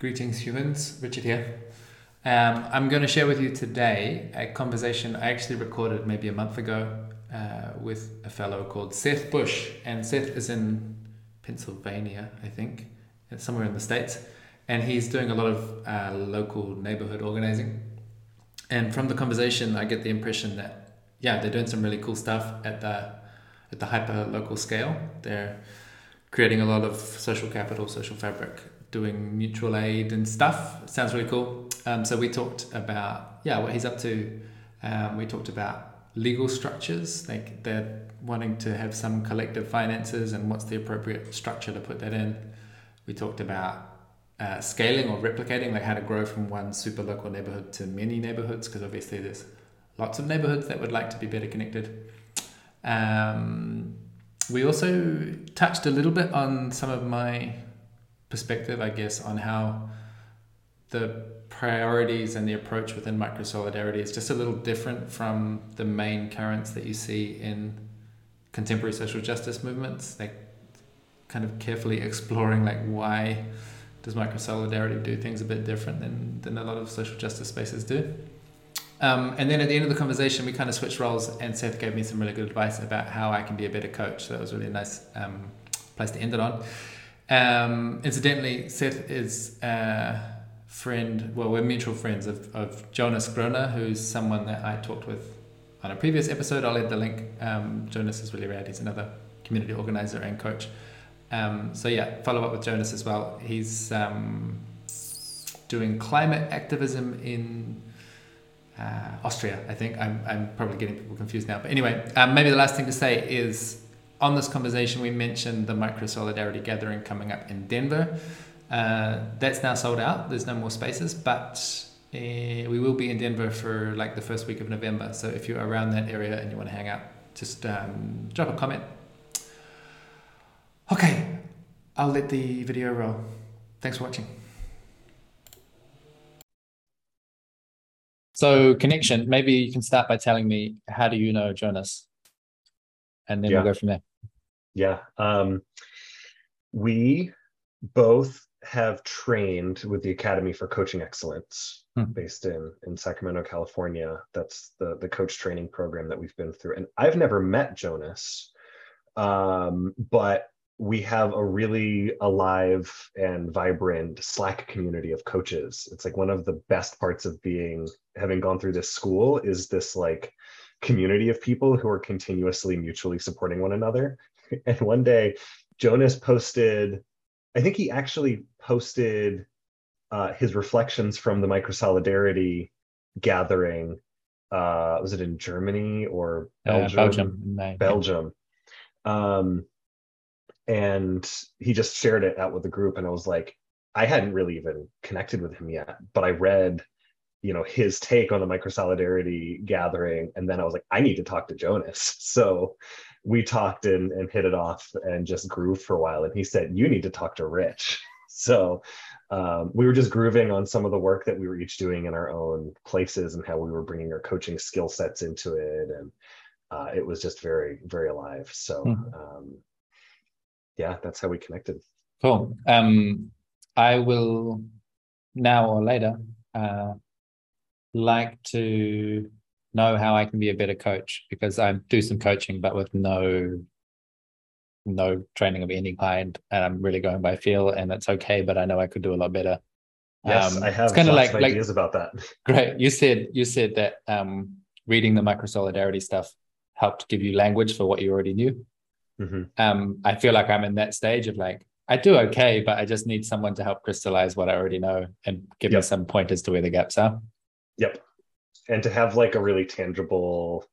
Greetings, humans. Richard here. Um, I'm going to share with you today a conversation I actually recorded maybe a month ago uh, with a fellow called Seth Bush. And Seth is in Pennsylvania, I think, somewhere in the States. And he's doing a lot of uh, local neighborhood organizing. And from the conversation, I get the impression that, yeah, they're doing some really cool stuff at the, at the hyper local scale. They're creating a lot of social capital, social fabric doing mutual aid and stuff. Sounds really cool. Um, so we talked about yeah what he's up to. Um, we talked about legal structures, like they're wanting to have some collective finances and what's the appropriate structure to put that in. We talked about uh, scaling or replicating, like how to grow from one super local neighborhood to many neighborhoods, because obviously there's lots of neighborhoods that would like to be better connected. Um, we also touched a little bit on some of my perspective, I guess, on how the priorities and the approach within micro solidarity is just a little different from the main currents that you see in contemporary social justice movements. Like kind of carefully exploring like why does micro solidarity do things a bit different than, than a lot of social justice spaces do. Um, and then at the end of the conversation, we kind of switched roles, and Seth gave me some really good advice about how I can be a better coach. So that was really a nice um, place to end it on. Um, incidentally, Seth is a friend, well, we're mutual friends of, of Jonas Groner, who's someone that I talked with on a previous episode. I'll add the link. Um, Jonas is really rad. He's another community organizer and coach. Um, so, yeah, follow up with Jonas as well. He's um, doing climate activism in uh, Austria, I think. I'm, I'm probably getting people confused now. But anyway, um, maybe the last thing to say is on this conversation, we mentioned the Micro Solidarity Gathering coming up in Denver. Uh, that's now sold out. There's no more spaces, but uh, we will be in Denver for like the first week of November. So if you're around that area and you want to hang out, just um, drop a comment. Okay, I'll let the video roll. Thanks for watching. So connection, maybe you can start by telling me how do you know Jonas? And then yeah. we'll go from there. Yeah. Um, we both have trained with the Academy for Coaching Excellence hmm. based in, in Sacramento, California. That's the, the coach training program that we've been through. And I've never met Jonas, um, but we have a really alive and vibrant Slack community of coaches. It's like one of the best parts of being having gone through this school is this like community of people who are continuously mutually supporting one another and one day Jonas posted, I think he actually posted uh, his reflections from the micro solidarity gathering. Uh, was it in Germany or Belgium? Uh, Belgium. Belgium. Um, and he just shared it out with the group, and I was like, I hadn't really even connected with him yet, but I read, you know, his take on the micro solidarity gathering, and then I was like, I need to talk to Jonas. So we talked and, and hit it off and just grooved for a while. And he said, You need to talk to Rich. So um, we were just grooving on some of the work that we were each doing in our own places and how we were bringing our coaching skill sets into it. And uh, it was just very, very alive. So mm-hmm. um, yeah, that's how we connected. Cool. Um, I will now or later uh, like to know how I can be a better coach because I do some coaching, but with no no training of any kind, and I'm really going by feel, and it's okay. But I know I could do a lot better. Yes, um, I have kind of like, ideas like, about that. Great. You said you said that um, reading the micro solidarity stuff helped give you language for what you already knew. Mm-hmm. Um, I feel like I'm in that stage of like I do okay, but I just need someone to help crystallize what I already know and give yep. me some pointers to where the gaps are. Yep and to have like a really tangible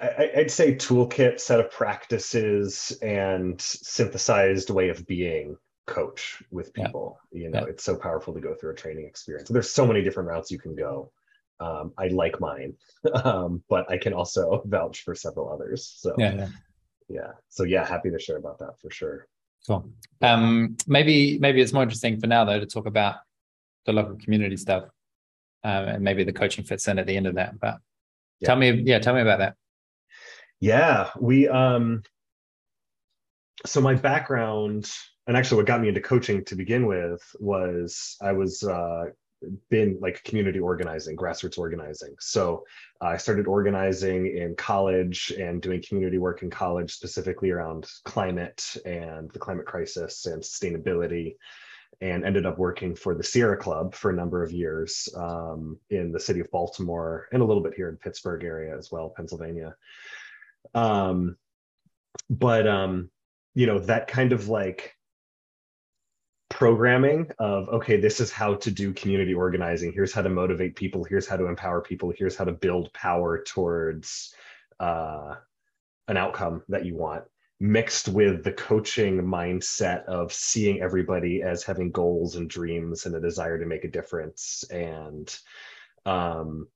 I, would say toolkit set of practices and synthesized way of being coach with people. Yeah. you know yeah. it's so powerful to go through a training experience. There's so many different routes you can go. Um, i like mine um, but i can also vouch for several others. So yeah, yeah, yeah. So yeah happy to share about that for sure. Cool. Um, maybe maybe it's more interesting for now though to talk about the local community stuff um, and maybe the coaching fits in at the end of that. But yeah. tell me, yeah, tell me about that. Yeah, we um, so my background. and actually what got me into coaching to begin with was i was uh, been like community organizing grassroots organizing so uh, i started organizing in college and doing community work in college specifically around climate and the climate crisis and sustainability and ended up working for the sierra club for a number of years um, in the city of baltimore and a little bit here in pittsburgh area as well pennsylvania. Um, but um, you know that kind of like programming of okay this is how to do community organizing. Here's how to motivate people. Here's how to empower people. Here's how to build power towards uh, an outcome that you want mixed with the coaching mindset of seeing everybody as having goals and dreams and a desire to make a difference and um,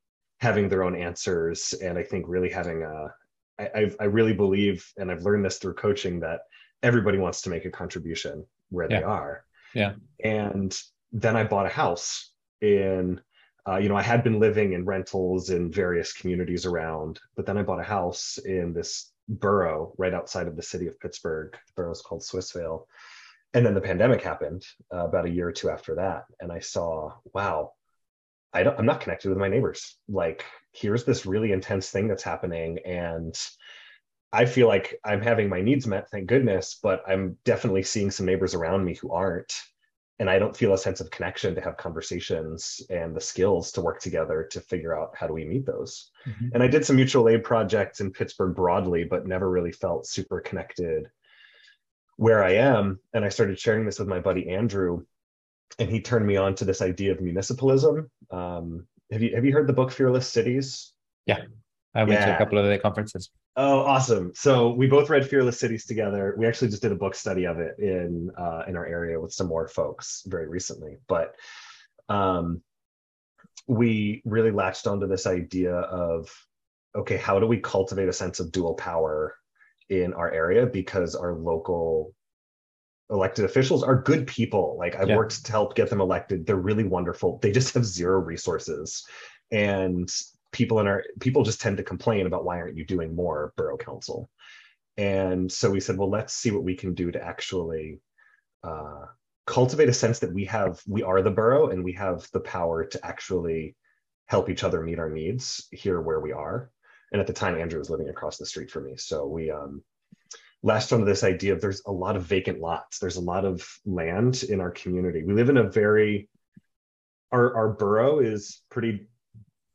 having their own answers and i think really having a I, I've, I really believe and i've learned this through coaching that everybody wants to make a contribution where yeah. they are yeah. And then I bought a house in, uh, you know, I had been living in rentals in various communities around, but then I bought a house in this borough right outside of the city of Pittsburgh. The borough is called Swissvale. And then the pandemic happened uh, about a year or two after that. And I saw, wow, I don't, I'm not connected with my neighbors. Like, here's this really intense thing that's happening. And I feel like I'm having my needs met, thank goodness, but I'm definitely seeing some neighbors around me who aren't. And I don't feel a sense of connection to have conversations and the skills to work together to figure out how do we meet those. Mm-hmm. And I did some mutual aid projects in Pittsburgh broadly, but never really felt super connected where I am. And I started sharing this with my buddy Andrew, and he turned me on to this idea of municipalism. Um, have you have you heard the book Fearless Cities? Yeah. I went yeah. to a couple of the conferences. Oh, awesome! So we both read Fearless Cities together. We actually just did a book study of it in uh, in our area with some more folks very recently. But um, we really latched onto this idea of okay, how do we cultivate a sense of dual power in our area because our local elected officials are good people. Like I've yeah. worked to help get them elected. They're really wonderful. They just have zero resources. And people in our people just tend to complain about why aren't you doing more borough council? And so we said well let's see what we can do to actually uh, cultivate a sense that we have we are the borough and we have the power to actually help each other meet our needs here where we are. And at the time andrew was living across the street from me. So we um, latched onto this idea of there's a lot of vacant lots. There's a lot of land in our community. We live in a very our, our borough is pretty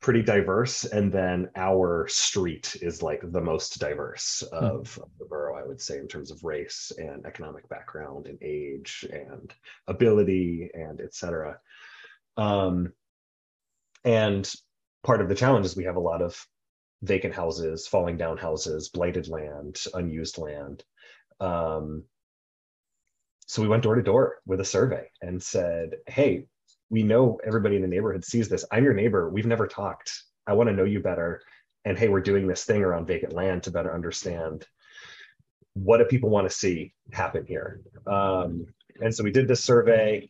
pretty diverse and then our street is like the most diverse hmm. of, mm. of, the borough i would say in terms of race and economic background and age and ability and etc um, and part of the challenge is we have a lot of vacant houses falling down houses blighted land unused land um, so we went door to door with a survey and said hey we know everybody in the neighborhood sees this. I'm your neighbor. We've never talked. I want to know you better. And hey, we're doing this thing around vacant land to better understand what do people want to see happen here. Um, and so we did this survey.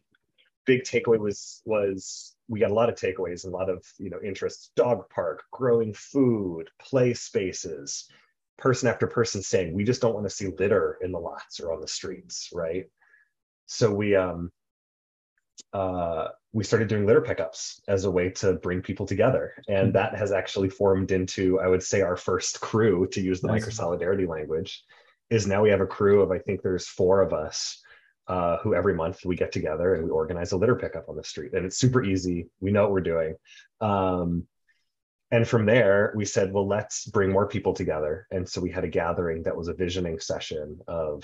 Big takeaway was was we got a lot of takeaways and a lot of you know interests. Dog park, growing food, play spaces. Person after person saying we just don't want to see litter in the lots or on the streets, right? So we um, uh, we started doing litter pickups as a way to bring people together. And hmm. that has actually formed into, I would say, our first crew, to use the nice. micro solidarity language, is now we have a crew of, I think there's four of us uh, who every month we get together and we organize a litter pickup on the street. And it's super easy. We know what we're doing. Um, and from there, we said, well, let's bring more people together. And so we had a gathering that was a visioning session of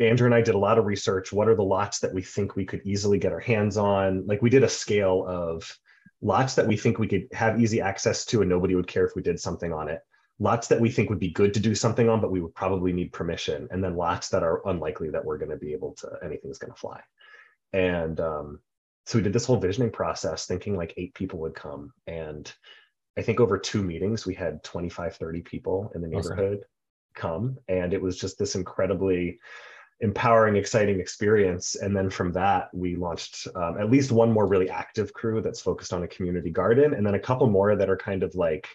Andrew and I did a lot of research. What are the lots that we think we could easily get our hands on? Like we did a scale of lots that we think we could have easy access to and nobody would care if we did something on it. Lots that we think would be good to do something on, but we would probably need permission. And then lots that are unlikely that we're going to be able to, anything's going to fly. And um, so we did this whole visioning process thinking like eight people would come. And I think over two meetings, we had 25, 30 people in the neighborhood awesome. Come. And it was just this incredibly empowering, exciting experience. And then from that, we launched um, at least one more really active crew that's focused on a community garden, and then a couple more that are kind of like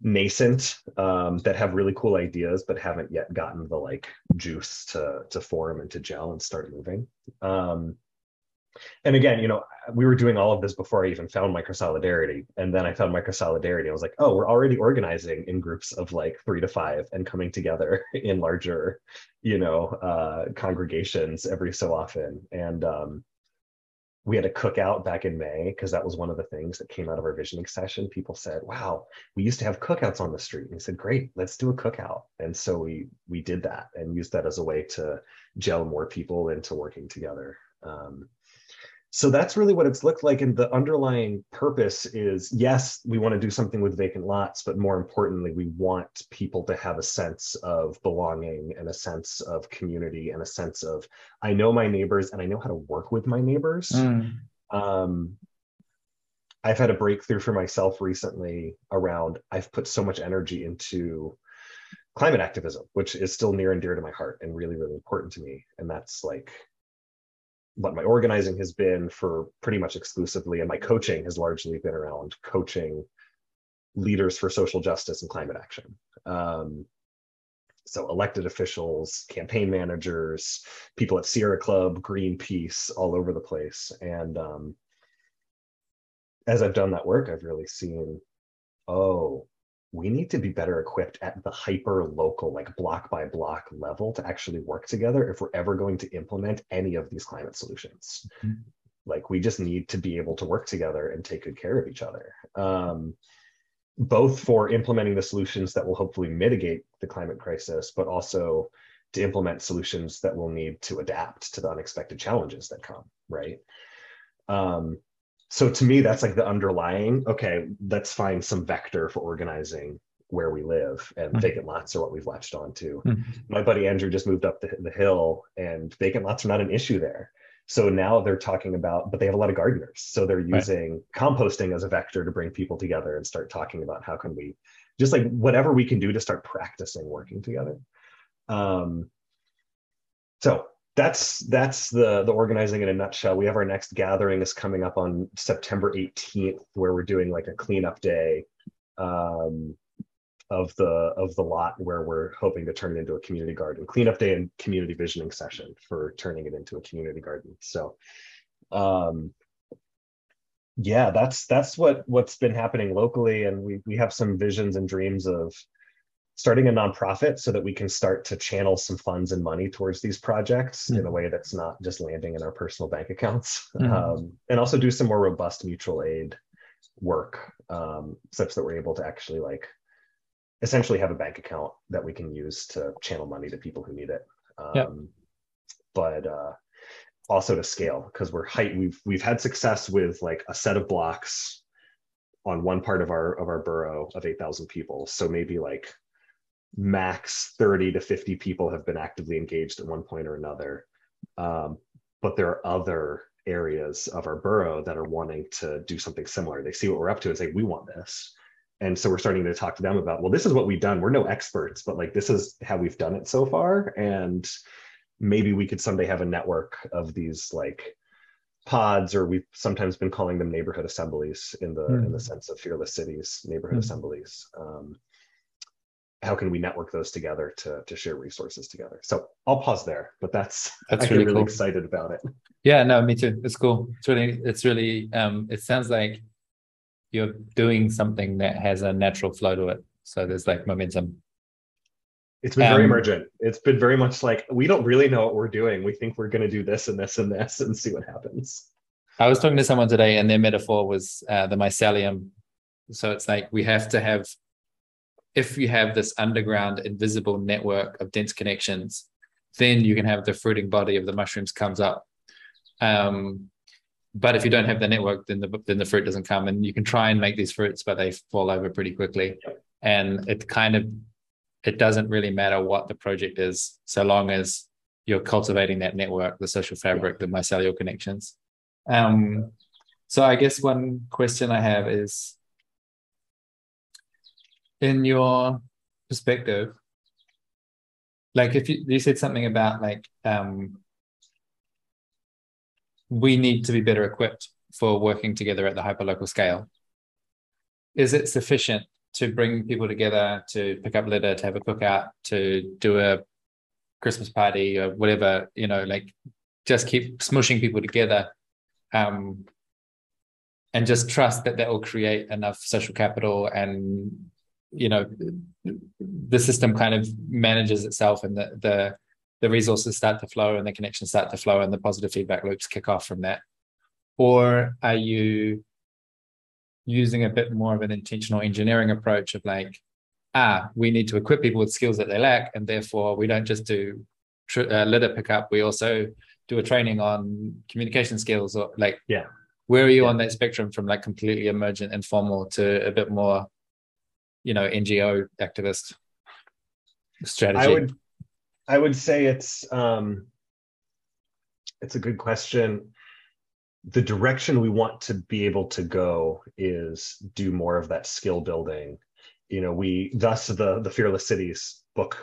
nascent um, that have really cool ideas but haven't yet gotten the like juice to to form and to gel and start moving um, and again you know we were doing all of this before i even found microsolidarity and then i found microsolidarity i was like oh we're already organizing in groups of like three to five and coming together in larger you know uh, congregations every so often and um, we had a cookout back in May because that was one of the things that came out of our visioning session. People said, "Wow, we used to have cookouts on the street." And we said, "Great, let's do a cookout." And so we we did that and used that as a way to gel more people into working together. Um, so that's really what it's looked like and the underlying purpose is yes we want to do something with vacant lots but more importantly we want people to have a sense of belonging and a sense of community and a sense of i know my neighbors and i know how to work with my neighbors mm. um, i've had a breakthrough for myself recently around i've put so much energy into climate activism which is still near and dear to my heart and really really important to me and that's like what my organizing has been for pretty much exclusively, and my coaching has largely been around coaching leaders for social justice and climate action. Um, so elected officials, campaign managers, people at Sierra Club, Greenpeace, all over the place. And um, as I've done that work, I've really seen, oh, we need to be better equipped at the hyper local, like block by block level to actually work together if we're ever going to implement any of these climate solutions. Mm-hmm. Like we just need to be able to work together and take good care of each other. Um, both for implementing the solutions that will hopefully mitigate the climate crisis, but also to implement solutions that will need to adapt to the unexpected challenges that come, right? Um, so to me that's like the underlying okay let's find some vector for organizing where we live and mm-hmm. vacant lots are what we've latched on to mm-hmm. my buddy andrew just moved up the, the hill and vacant lots are not an issue there so now they're talking about but they have a lot of gardeners so they're using right. composting as a vector to bring people together and start talking about how can we just like whatever we can do to start practicing working together um, so that's that's the the organizing in a nutshell. We have our next gathering is coming up on September 18th, where we're doing like a cleanup day um, of the of the lot, where we're hoping to turn it into a community garden. Cleanup day and community visioning session for turning it into a community garden. So, um, yeah, that's that's what what's been happening locally, and we we have some visions and dreams of starting a nonprofit so that we can start to channel some funds and money towards these projects mm-hmm. in a way that's not just landing in our personal bank accounts mm-hmm. um, and also do some more robust mutual aid work um, such that we're able to actually like essentially have a bank account that we can use to channel money to people who need it um, yep. but uh, also to scale because we're height we've we've had success with like a set of blocks on one part of our of our borough of 8000 people so maybe like max 30 to 50 people have been actively engaged at one point or another. Um, but there are other areas of our borough that are wanting to do something similar. They see what we're up to and say, we want this. And so we're starting to talk to them about, well, this is what we've done. We're no experts, but like this is how we've done it so far. And maybe we could someday have a network of these like pods, or we've sometimes been calling them neighborhood assemblies in the mm. in the sense of fearless cities, neighborhood mm. assemblies. Um, how can we network those together to to share resources together? So i'll pause there but that's that's really, really cool. excited about it. Yeah no me too. It's cool. It's really it's really um it sounds like you're doing something that has a natural flow to it. So there's like momentum. It's been um, very emergent. It's been very much like we don't really know what we're doing. We think we're going to do this and this and this and see what happens. I was talking to someone today and their metaphor was uh, the mycelium. So it's like we have to have if you have this underground invisible network of dense connections, then you can have the fruiting body of the mushrooms comes up. Um, but if you don't have the network, then the then the fruit doesn't come, and you can try and make these fruits, but they fall over pretty quickly. And it kind of it doesn't really matter what the project is, so long as you're cultivating that network, the social fabric, the mycelial connections. Um, so I guess one question I have is in your perspective, like if you, you said something about like um, we need to be better equipped for working together at the hyperlocal scale. Is it sufficient to bring people together to pick up litter to have a cookout to do a christmas party or whatever you know like just keep smushing people together um, and just trust that that will create enough social capital and you know the system kind of manages itself and the the the resources start to flow and the connections start to flow and the positive feedback loops kick off from that or are you using a bit more of an intentional engineering approach of like ah we need to equip people with skills that they lack and therefore we don't just do tr- uh, litter pickup we also do a training on communication skills or like yeah where are you yeah. on that spectrum from like completely emergent informal to a bit more you know ngo activist strategy? i would i would say it's um it's a good question. The direction we want to be able to go is do more of that skill building. You know we thus the the fearless cities book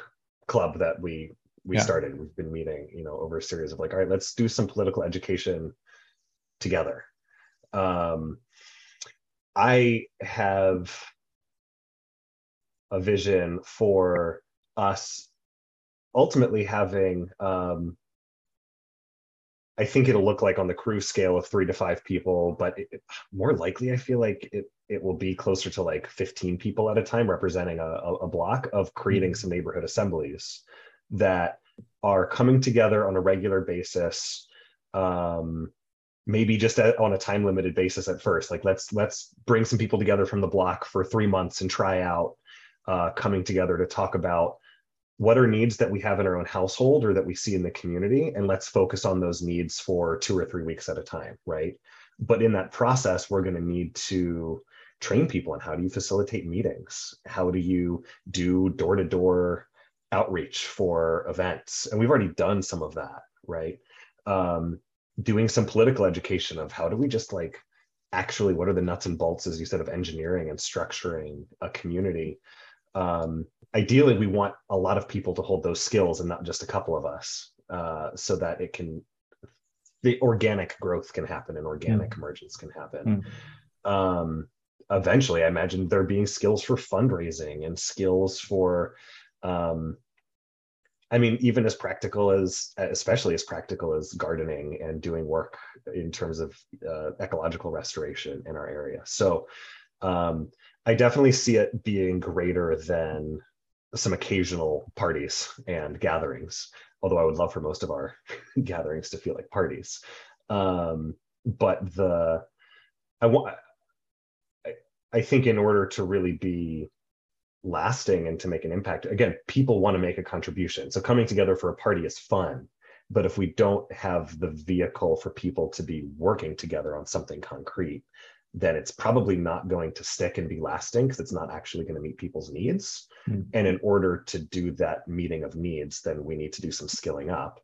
club that we we yeah. started we've been meeting you know over a series of like all right let's do some political education together. Um i have a vision for us ultimately having um I think it'll look like on the crew scale of three to five people, but it, more likely, I feel like it it will be closer to like 15 people at a time, representing a, a block of creating mm-hmm. some neighborhood assemblies that are coming together on a regular basis. Um, maybe just at, on a time limited basis at first. Like let's let's bring some people together from the block for three months and try out uh, coming together to talk about what are needs that we have in our own household or that we see in the community and let's focus on those needs for two or three weeks at a time right? But in that process we're going to need to train people on how do you facilitate meetings? How do you do door-to-door outreach for events? And we've already done some of that right? Um, doing some political education of how do we just like actually what are the nuts and bolts as you said of engineering and structuring a community um, ideally we want a lot of people to hold those skills and not just a couple of us uh, so that it can the organic growth can happen and organic mm. emergence can happen mm. um, eventually i imagine there being skills for fundraising and skills for um, i mean even as practical as especially as practical as gardening and doing work in terms of uh, ecological restoration in our area so um, I definitely see it being greater than some occasional parties and gatherings, although I would love for most of our gatherings to feel like parties. Um, but the I want I, I think in order to really be lasting and to make an impact, again, people want to make a contribution. So coming together for a party is fun. But if we don't have the vehicle for people to be working together on something concrete, then it's probably not going to stick and be lasting because it's not actually going to meet people's needs. Mm. And in order to do that meeting of needs, then we need to do some skilling up.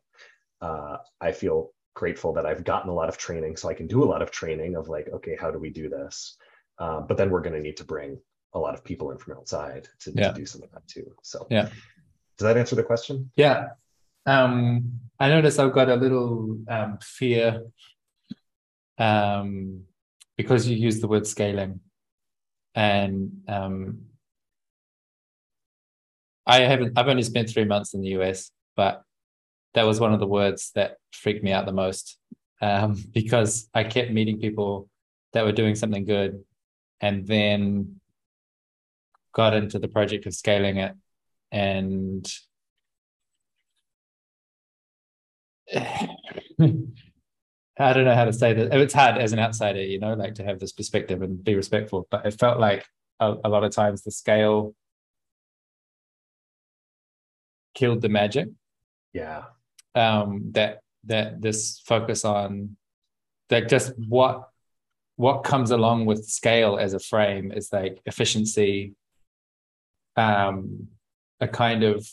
Uh, I feel grateful that I've gotten a lot of training, so I can do a lot of training of like, okay, how do we do this? Uh, but then we're going to need to bring a lot of people in from outside to, yeah. to do some of that too. So, yeah. Does that answer the question? Yeah. Um, I notice I've got a little um, fear um, because you use the word scaling. And um, I haven't I've only spent three months in the US, but that was one of the words that freaked me out the most um, because I kept meeting people that were doing something good and then got into the project of scaling it. And I don't know how to say that. It's hard as an outsider, you know, like to have this perspective and be respectful. But it felt like a, a lot of times the scale killed the magic. Yeah. Um, that that this focus on that just what what comes along with scale as a frame is like efficiency, um, a kind of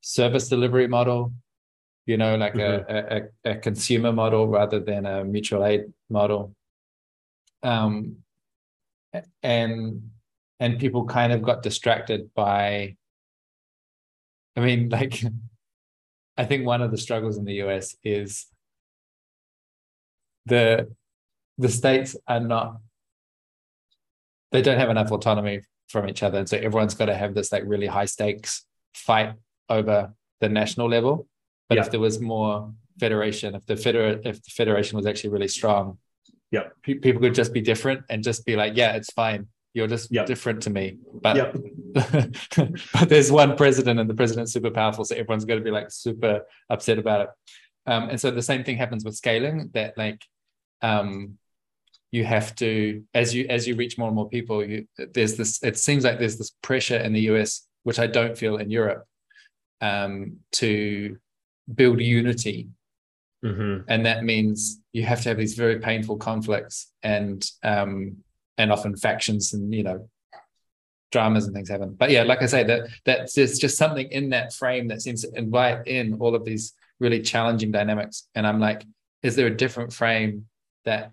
service delivery model you know, like mm-hmm. a, a, a consumer model rather than a mutual aid model. Um, and and people kind of got distracted by. I mean, like, I think one of the struggles in the US is the the states are not they don't have enough autonomy from each other and so everyone's got to have this like really high stakes fight over the national level but yeah. if there was more federation if the feder if the federation was actually really strong yeah. pe- people could just be different and just be like yeah it's fine. You're just different to me. But but there's one president and the president's super powerful so everyone's going to be like super upset about it. Um, and so the same thing happens with scaling that like um, you have to as you as you reach more and more people you there's this it seems like there's this pressure in the us which i don't feel in europe um, to build unity mm-hmm. and that means you have to have these very painful conflicts and um, and often factions and you know dramas and things happen but yeah like i say that that's there's just something in that frame that seems to invite in all of these really challenging dynamics and i'm like is there a different frame that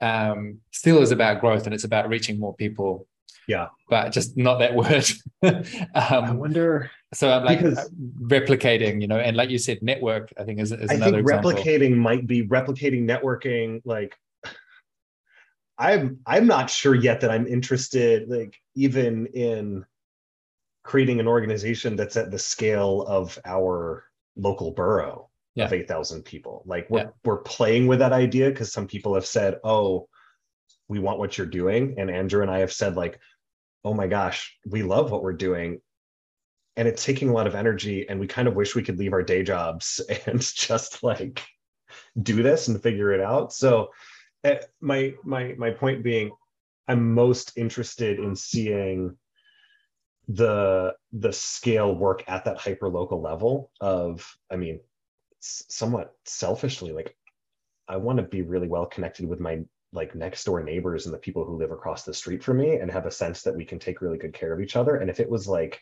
um, still is about growth and it's about reaching more people. Yeah. But just not that word. um, I wonder. So I'm like because, replicating, you know, and like you said, network, I think is, is I another think example. replicating might be replicating networking. Like I'm, I'm not sure yet that I'm interested, like even in creating an organization that's at the scale of our local borough yeah. of 8,000 people. Like we're, yeah. we're playing with that idea because some people have said, oh, we want what you're doing. And Andrew and I have said, like, oh my gosh, we love what we're doing. And it's taking a lot of energy. And we kind of wish we could leave our day jobs and just like do this and figure it out. So uh, my my my point being, I'm most interested in seeing the the scale work at that hyper local level of i mean somewhat selfishly like i want to be really well connected with my like next door neighbors and the people who live across the street from me and have a sense that we can take really good care of each other and if it was like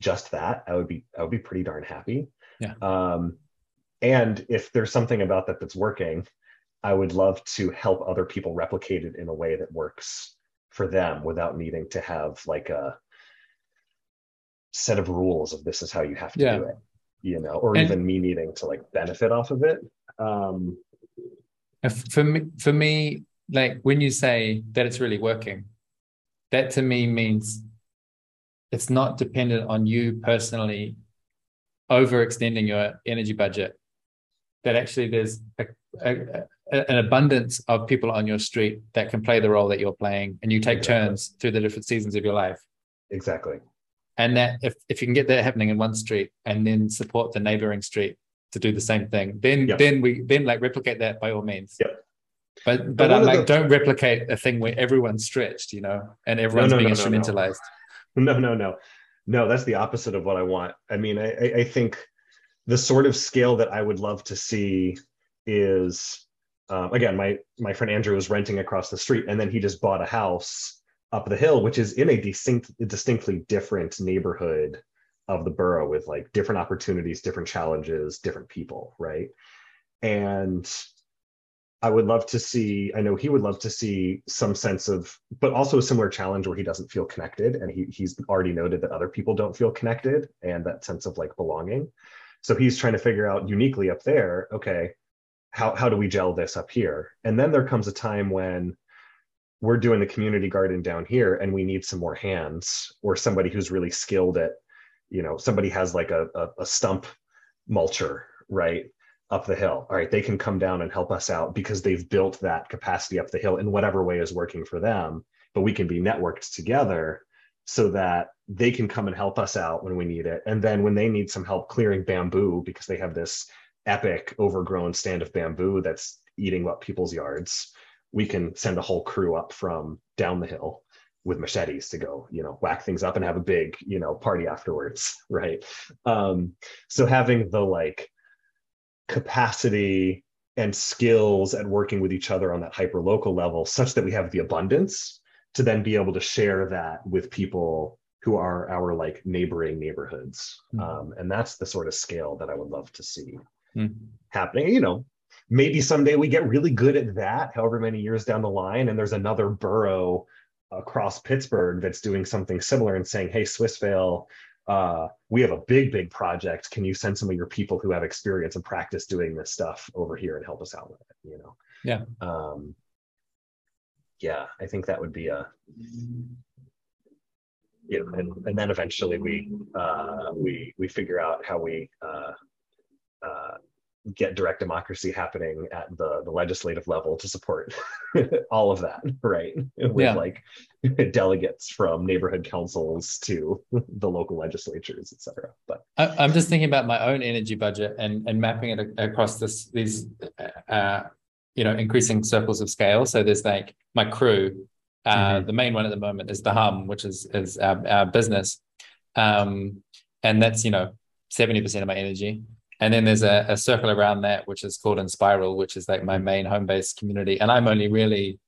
just that i would be i would be pretty darn happy yeah um and if there's something about that that's working i would love to help other people replicate it in a way that works for them without needing to have like a set of rules of this is how you have to yeah. do it you know, or and, even me needing to like benefit off of it. Um, for me, for me, like when you say that it's really working, that to me means it's not dependent on you personally overextending your energy budget. That actually there's a, a, a, an abundance of people on your street that can play the role that you're playing, and you take exactly. turns through the different seasons of your life. Exactly and that if, if you can get that happening in one street and then support the neighboring street to do the same thing then yep. then we then like replicate that by all means yep. but but, i'm like the... don't replicate a thing where everyone's stretched you know and everyone's no, no, being no, instrumentalized no no no no that's the opposite of what i want i mean i i think the sort of scale that i would love to see is um, again my my friend andrew was renting across the street and then he just bought a house up the hill, which is in a distinct, distinctly different neighborhood of the borough with like different opportunities, different challenges, different people, right? And I would love to see, I know he would love to see some sense of, but also a similar challenge where he doesn't feel connected. And he, he's already noted that other people don't feel connected and that sense of like belonging. So he's trying to figure out uniquely up there, okay, how, how do we gel this up here? And then there comes a time when we're doing the community garden down here and we need some more hands or somebody who's really skilled at you know somebody has like a, a, a, stump mulcher right up the hill. All right they can come down and help us out because they've built that capacity up the hill in whatever way is working for them but we can be networked together so that they can come and help us out when we need it. And then when they need some help clearing bamboo because they have this epic overgrown stand of bamboo that's eating up people's yards we can send a whole crew up from down the hill with machetes to go you know whack things up and have a big you know party afterwards right? Um so having the like capacity and skills at working with each other on that hyper local level such that we have the abundance to then be able to share that with people who are our like neighboring neighborhoods mm. um, and that's the sort of scale that i would love to see mm. happening you know maybe someday we get really good at that, however many years down the line, and there's another borough across Pittsburgh that's doing something similar and saying, hey, Swissvale, uh, we have a big, big project. Can you send some of your people who have experience and practice doing this stuff over here and help us out with it? You know? Yeah. Um, yeah, I think that would be a you know, and, and then eventually we uh, we we figure out how we uh, uh, get direct democracy happening at the the legislative level to support all of that, right? With yeah. like delegates from neighborhood councils to the local legislatures, et cetera. But I, am just thinking about my own energy budget and and mapping it across this these uh, you know increasing circles of scale. So there's like my crew. Uh, mm-hmm. The main one at the moment is the Hum, which is is our, our business, um, and that's you know seventy percent of my energy and then there's a, a circle around that which is called Enspiral, which is like my main home based community. And I'm only really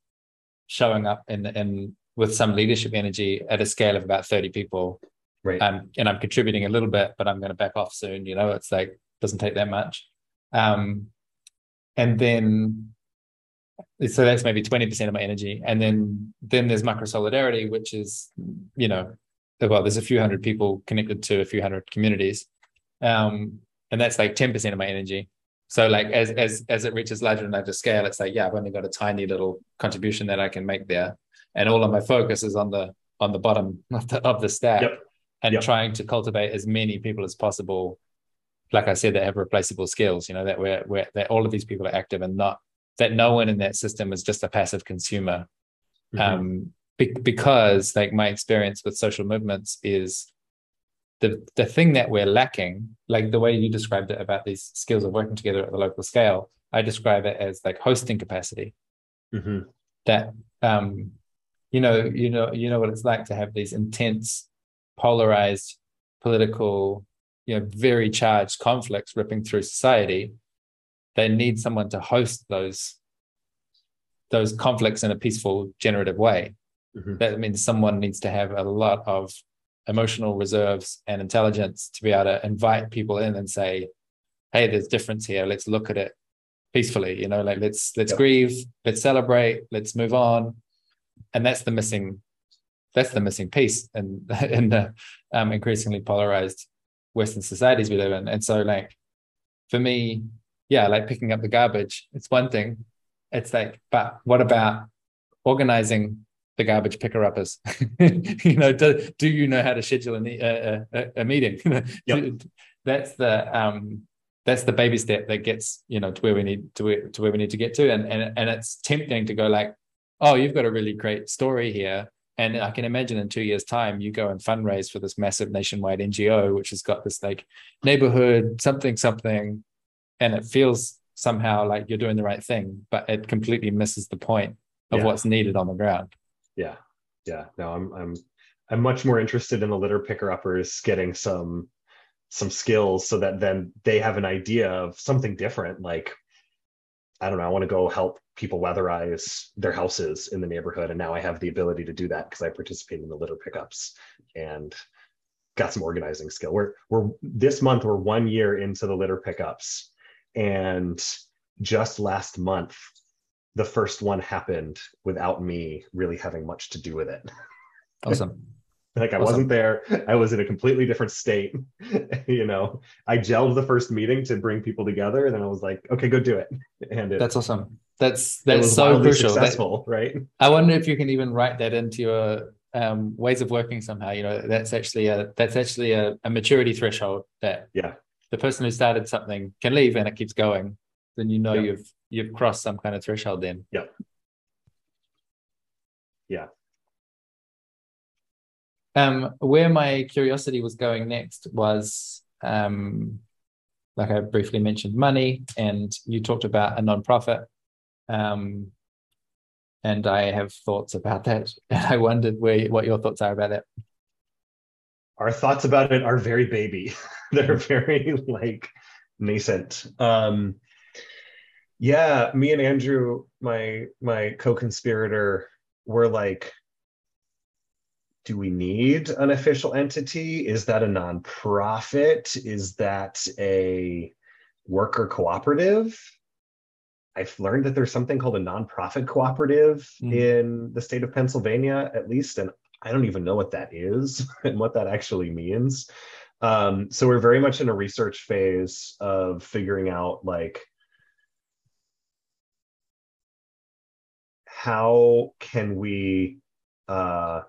showing up in in with some leadership energy at a scale of about 30 people. Right. Um, and I'm contributing a little bit, but I'm going to back off soon. You know, it's like doesn't take that much. Um, and then so that's maybe 20% of my energy. And then then there's micro solidarity, which is, you know, well, there's a few hundred people connected to a few hundred communities. Um, and that's like 10% of my energy so like as as as it reaches larger and larger scale it's like yeah i've only got a tiny little contribution that i can make there and all of my focus is on the on the bottom of the, of the stack yep. and yep. trying to cultivate as many people as possible like i said that have replaceable skills you know that where where that all of these people are active and not that no one in that system is just a passive consumer mm-hmm. um be, because like my experience with social movements is the the thing that we're lacking, like the way you described it about these skills of working together at the local scale, I describe it as like hosting capacity. Mm-hmm. That um, you know, you know, you know what it's like to have these intense, polarized, political, you know, very charged conflicts ripping through society. They need someone to host those those conflicts in a peaceful, generative way. Mm-hmm. That means someone needs to have a lot of emotional reserves and intelligence to be able to invite people in and say, hey, there's difference here. Let's look at it peacefully. You know, like let's let's yep. grieve, let's celebrate, let's move on. And that's the missing that's the missing piece in in the um, increasingly polarized Western societies we live in. And so like for me, yeah, like picking up the garbage, it's one thing. It's like, but what about organizing the garbage picker uppers. you know, do, do you know how to schedule a, a, a meeting? yep. That's the um, that's the baby step that gets you know to where we need to where, to where we need to get to, and and and it's tempting to go like, oh, you've got a really great story here. And I can imagine in two years' time, you go and fundraise for this massive nationwide NGO, which has got this like neighborhood something something, and it feels somehow like you're doing the right thing, but it completely misses the point of yeah. what's needed on the ground yeah. Yeah. No i'm i'm i'm much more interested in the litter picker uppers getting some some skills so that then they have an idea of something different. Like i don't know i want to go help people weatherize their houses in the neighborhood and now i have the ability to do that because i participated in the litter pickups and got some organizing skill. We're we're this month we're one year into the litter pickups and just last month the first one happened without me really having much to do with it. Awesome. like I awesome. wasn't there. I was in a completely different state. you know, I gelled the first meeting to bring people together, and then I was like, okay, go do it. And it, that's awesome. That's that's so crucial. Successful, that, right? I wonder if you can even write that into your um, ways of working somehow. You know, that's actually a that's actually a, a maturity threshold that yeah the person who started something can leave and it keeps going. Then you know you've you've crossed some kind of threshold then. Yeah. Yeah. Um, where my curiosity was going next was, um, like I briefly mentioned, money, and you talked about a nonprofit. Um, and I have thoughts about that. And I wondered where what your thoughts are about that. Our thoughts about it are very baby. They're very like nascent. Um, yeah me and andrew my my co-conspirator were like do we need an official entity? Is that a nonprofit? Is that a worker cooperative? I've learned that there's something called a nonprofit cooperative mm. in the state of pennsylvania at least and i don't even know what that is and what that actually means. Um, so we're very much in a research phase of figuring out like how can we uh,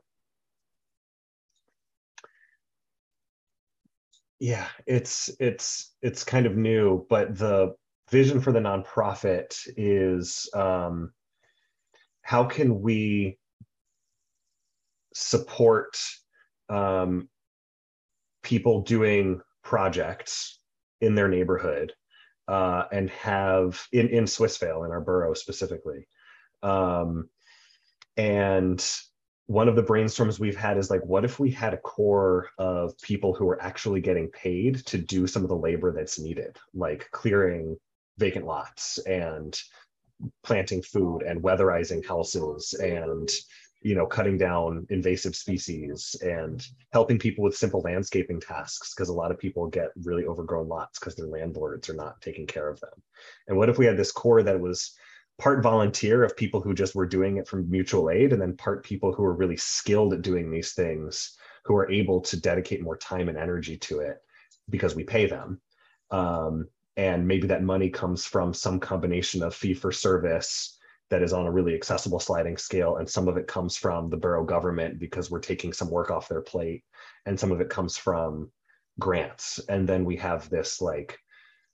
yeah it's it's it's kind of new but the vision for the nonprofit is um, how can we support um, people doing projects in their neighborhood uh, and have in in Swissvale in our borough specifically, um, and one of the brainstorms we've had is like, what if we had a core of people who are actually getting paid to do some of the labor that's needed, like clearing vacant lots and planting food and weatherizing houses and you know cutting down invasive species and helping people with simple landscaping tasks because a lot of people get really overgrown lots because their landlords are not taking care of them. And what if we had this core that was part volunteer of people who just were doing it from mutual aid and then part people who are really skilled at doing these things who are able to dedicate more time and energy to it because we pay them. Um, and maybe that money comes from some combination of fee for service that is on a really accessible sliding scale and some of it comes from the borough government because we're taking some work off their plate and some of it comes from grants. And then we have this like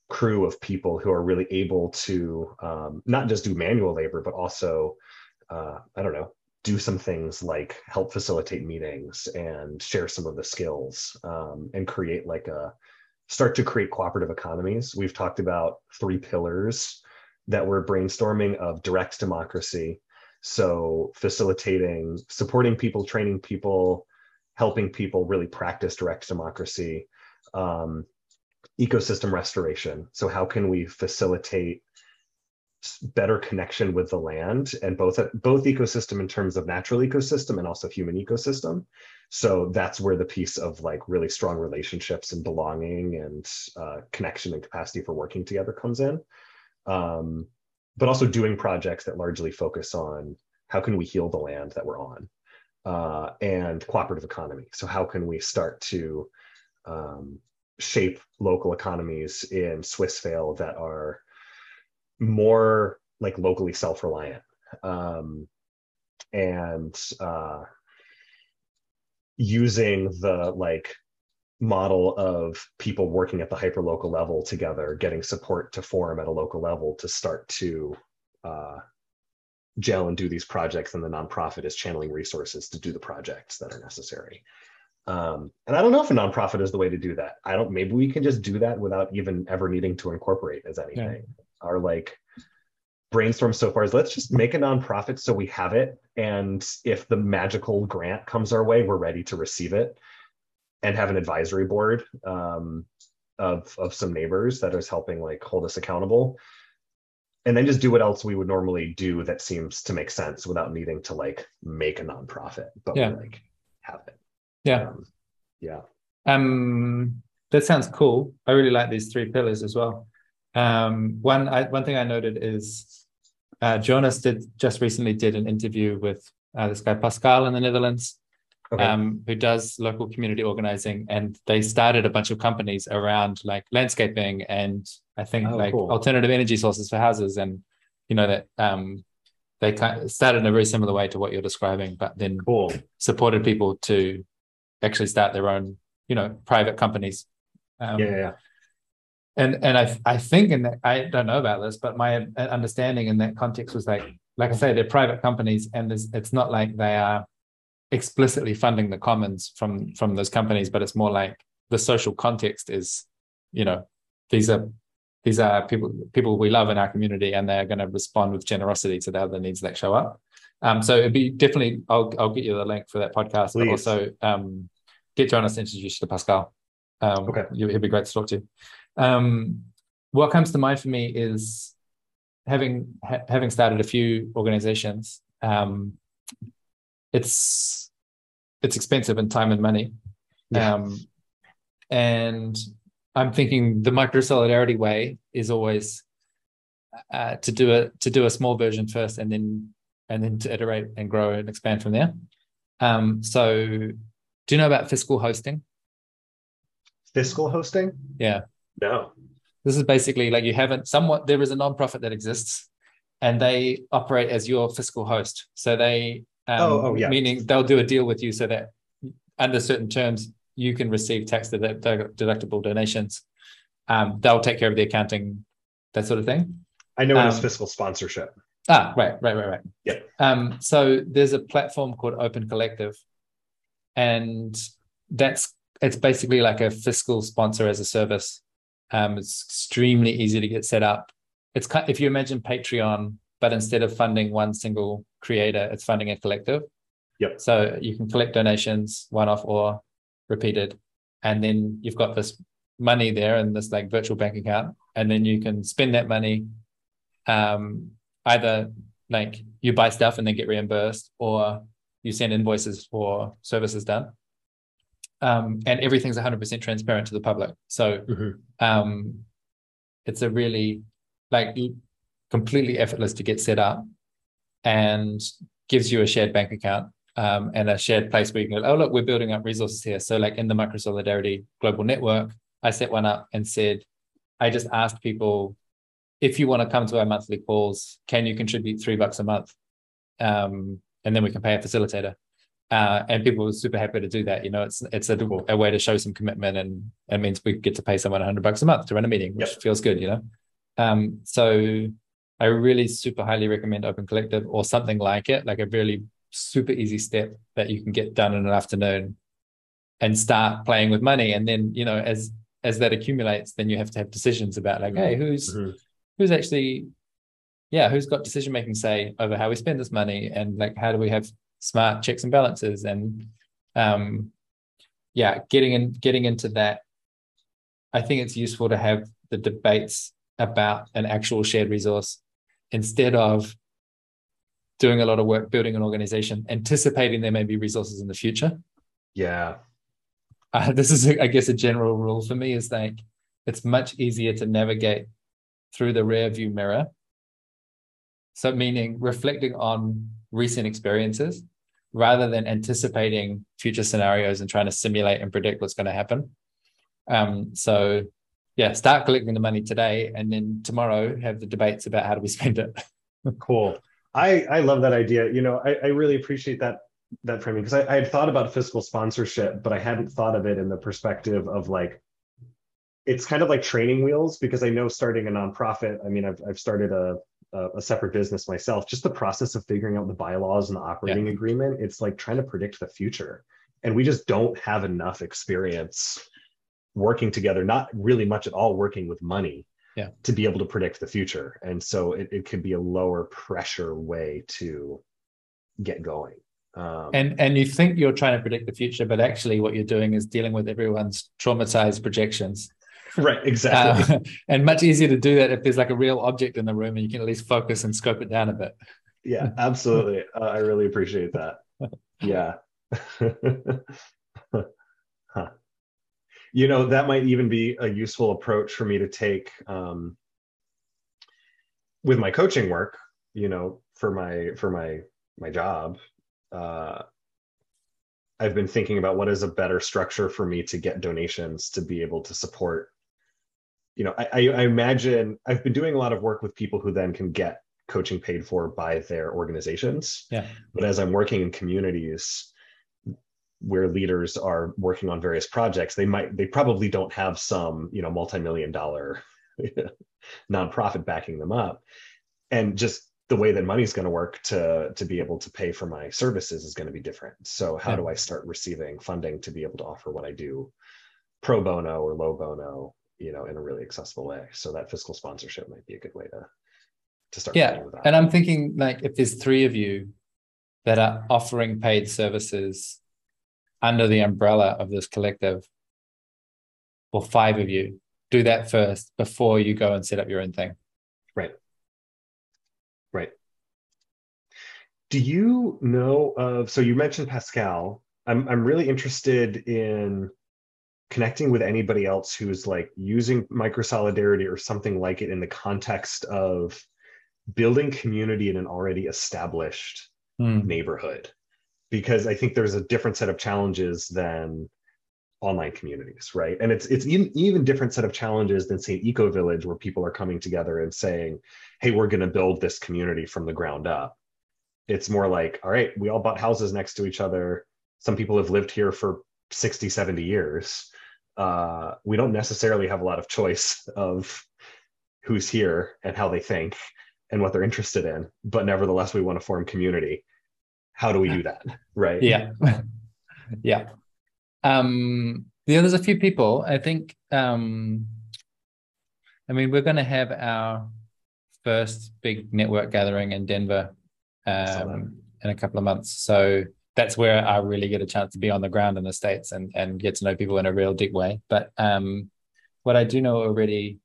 crew of people who are really able to um, not just do manual labor but also uh, i don't know do some things like help facilitate meetings and share some of the skills um, and create like a start to create cooperative economies we've talked about three pillars that we're brainstorming of direct democracy. So facilitating, supporting people, training people, helping people really practice direct democracy, um, ecosystem restoration. So how can we facilitate better connection with the land and both both ecosystem in terms of natural ecosystem and also human ecosystem so that's where the piece of like really strong relationships and belonging and uh, connection and capacity for working together comes in um, but also doing projects that largely focus on how can we heal the land that we're on uh, and cooperative economy. So how can we start to um, shape local economies in Swissvale that are more like locally self-reliant um, and uh, using the like model of people working at the hyper local level together, getting support to form at a local level to start to uh, gel and do these projects, and the nonprofit is channeling resources to do the projects that are necessary. Um, and I don't know if a nonprofit is the way to do that. I don't. Maybe we can just do that without even ever needing to incorporate as anything. Yeah. Our like brainstorm so far is let's just make a nonprofit so we have it, and if the magical grant comes our way, we're ready to receive it and have an advisory board um, of of some neighbors that is helping like hold us accountable and then just do what else we would normally do that seems to make sense without needing to like make a nonprofit but yeah. like have it yeah um, yeah um that sounds cool i really like these three pillars as well um one I, one thing i noted is uh, jonas did just recently did an interview with uh, this guy pascal in the netherlands okay. um, who does local community organizing, and they started a bunch of companies around like landscaping and I think oh, like cool. alternative energy sources for houses, and you know that um, they kind of started in a very similar way to what you're describing, but then cool. supported people to actually start their own, you know, private companies. Um, yeah, yeah. And and I I think in that I don't know about this, but my understanding in that context was like like I say, they're private companies, and it's not like they are explicitly funding the commons from from those companies but it's more like the social context is you know these are these are people people we love in our community and they're going to respond with generosity to the other needs that show up um, so it'd be definitely I'll, I'll get you the link for that podcast Please. but also um, get jonas to introduce you to pascal um, okay he'll be great to talk to um, what comes to mind for me is having ha- having started a few organizations um, it's it's expensive in time and money. Yeah. Um, and I'm thinking the micro solidarity way is always uh, to do a to do a small version first, and then and then to iterate and grow and expand from there. Um, so, do you know about fiscal hosting? Fiscal hosting? Yeah. No. This is basically like you haven't somewhat. There is a nonprofit that exists and they operate as your fiscal host. So they, um, Oh, oh, yeah. meaning they'll do a deal with you so that under certain terms you can receive tax deductible donations. Um, they'll take care of the accounting, that sort of thing. I know it as Um, fiscal sponsorship. Ah, right, right, right, right. Yeah. Um, so there's a platform called Open Collective, and that's it's basically like a fiscal sponsor as a service. Um, it's extremely easy to get set up. It's ki- if you imagine Patreon, but instead of funding one single creator, it's funding a collective. Yep. So you can collect donations, one off or repeated, and then you've got this money there in this like virtual bank account, and then you can spend that money um, either like you buy stuff and then get reimbursed, or you send invoices for services done. Um, and everything's 100% transparent to the public. So Mhm. um, it's a really like completely effortless to get set up and gives you a shared bank account um, and a shared place where you can go, oh, look, we're building up resources here. So, like in the Micro Solidarity Global Network, I set one up and said, I just asked people, if you want to come to our monthly calls, can you contribute three bucks a month? Um, and then we can pay a facilitator. Uh, and people were super happy to do that. You know, it's it's a, a way to show some commitment, and it means we get to pay someone 100 bucks a month to run a meeting, which Yep. feels good. You know, um, so I really super highly recommend Open Collective or something like it, like a really super easy step that you can get done in an afternoon and start playing with money. And then, you know, as as that accumulates, then you have to have decisions about like, hey, who's Mhm. Who's actually yeah, who's got decision making say over how we spend this money and like how do we have smart checks and balances and um yeah, getting in getting into that. I think it's useful to have the debates about an actual shared resource instead of doing a lot of work building an organization, anticipating there may be resources in the future. Yeah. Uh, this is, I guess, a general rule for me is like it's much easier to navigate through the rear view mirror. So, meaning reflecting on recent experiences rather than anticipating future scenarios and trying to simulate and predict what's going to happen. Um, so, yeah, start collecting the money today, and then tomorrow have the debates about how do we spend it. Cool. I I love that idea. You know, I, I really appreciate that that framing because I, I had thought about fiscal sponsorship, but I hadn't thought of it in the perspective of like it's kind of like training wheels because I know starting a nonprofit. I mean, I've I've started a a, a separate business myself. Just the process of figuring out the bylaws and the operating agreement, it's like trying to predict the future, and we just don't have enough experience working together. Not really much at all working with money Yeah. to be able to predict the future. And so it, it could be a lower pressure way to get going. Um, And and you think you're trying to predict the future, but actually what you're doing is dealing with everyone's traumatized projections. Right, exactly. Uh, and much easier to do that if there's like a real object in the room and you can at least focus and scope it down a bit. yeah, absolutely. Uh, I really appreciate that. Yeah. Huh. You know, that might even be a useful approach for me to take um, with my coaching work, you know, for my for my my job. Uh, I've been thinking about what is a better structure for me to get donations to be able to support. You know, I, I, imagine I've been doing a lot of work with people who then can get coaching paid for by their organizations. Yeah. But as I'm working in communities where leaders are working on various projects, they might they probably don't have some, you know, multi-million dollar nonprofit backing them up. And just the way that money's going to work to to be able to pay for my services is going to be different. So how Yeah. do I start receiving funding to be able to offer what I do pro bono or low bono, you know, in a really accessible way? So that fiscal sponsorship might be a good way to to start Yeah. with that. And I'm thinking like if there's three of you that are offering paid services under the umbrella of this collective, or five of you, do that first before you go and set up your own thing. Right. Right. Do you know of so you mentioned Pascal. I'm I'm really interested in connecting with anybody else who's like using micro solidarity or something like it in the context of building community in an already established Hmm. neighborhood because i think there's a different set of challenges than online communities, right? And it's it's even even different set of challenges than say Eco Village, where people are coming together and saying, "Hey, we're going to build this community from the ground up." It's more like, "All right, we all bought houses next to each other. Some people have lived here for 60, 70 years. Uh, we don't necessarily have a lot of choice of who's here and how they think and what they're interested in, but nevertheless, we want to form community. How do we do that? Right? Yeah, yeah." Um, yeah, there's a few people. I think. Um, I mean, we're going to have our first big network gathering in Denver um, in a couple of months. So that's where I really get a chance to be on the ground in the states and and get to know people in a real deep way. But um, what I do know already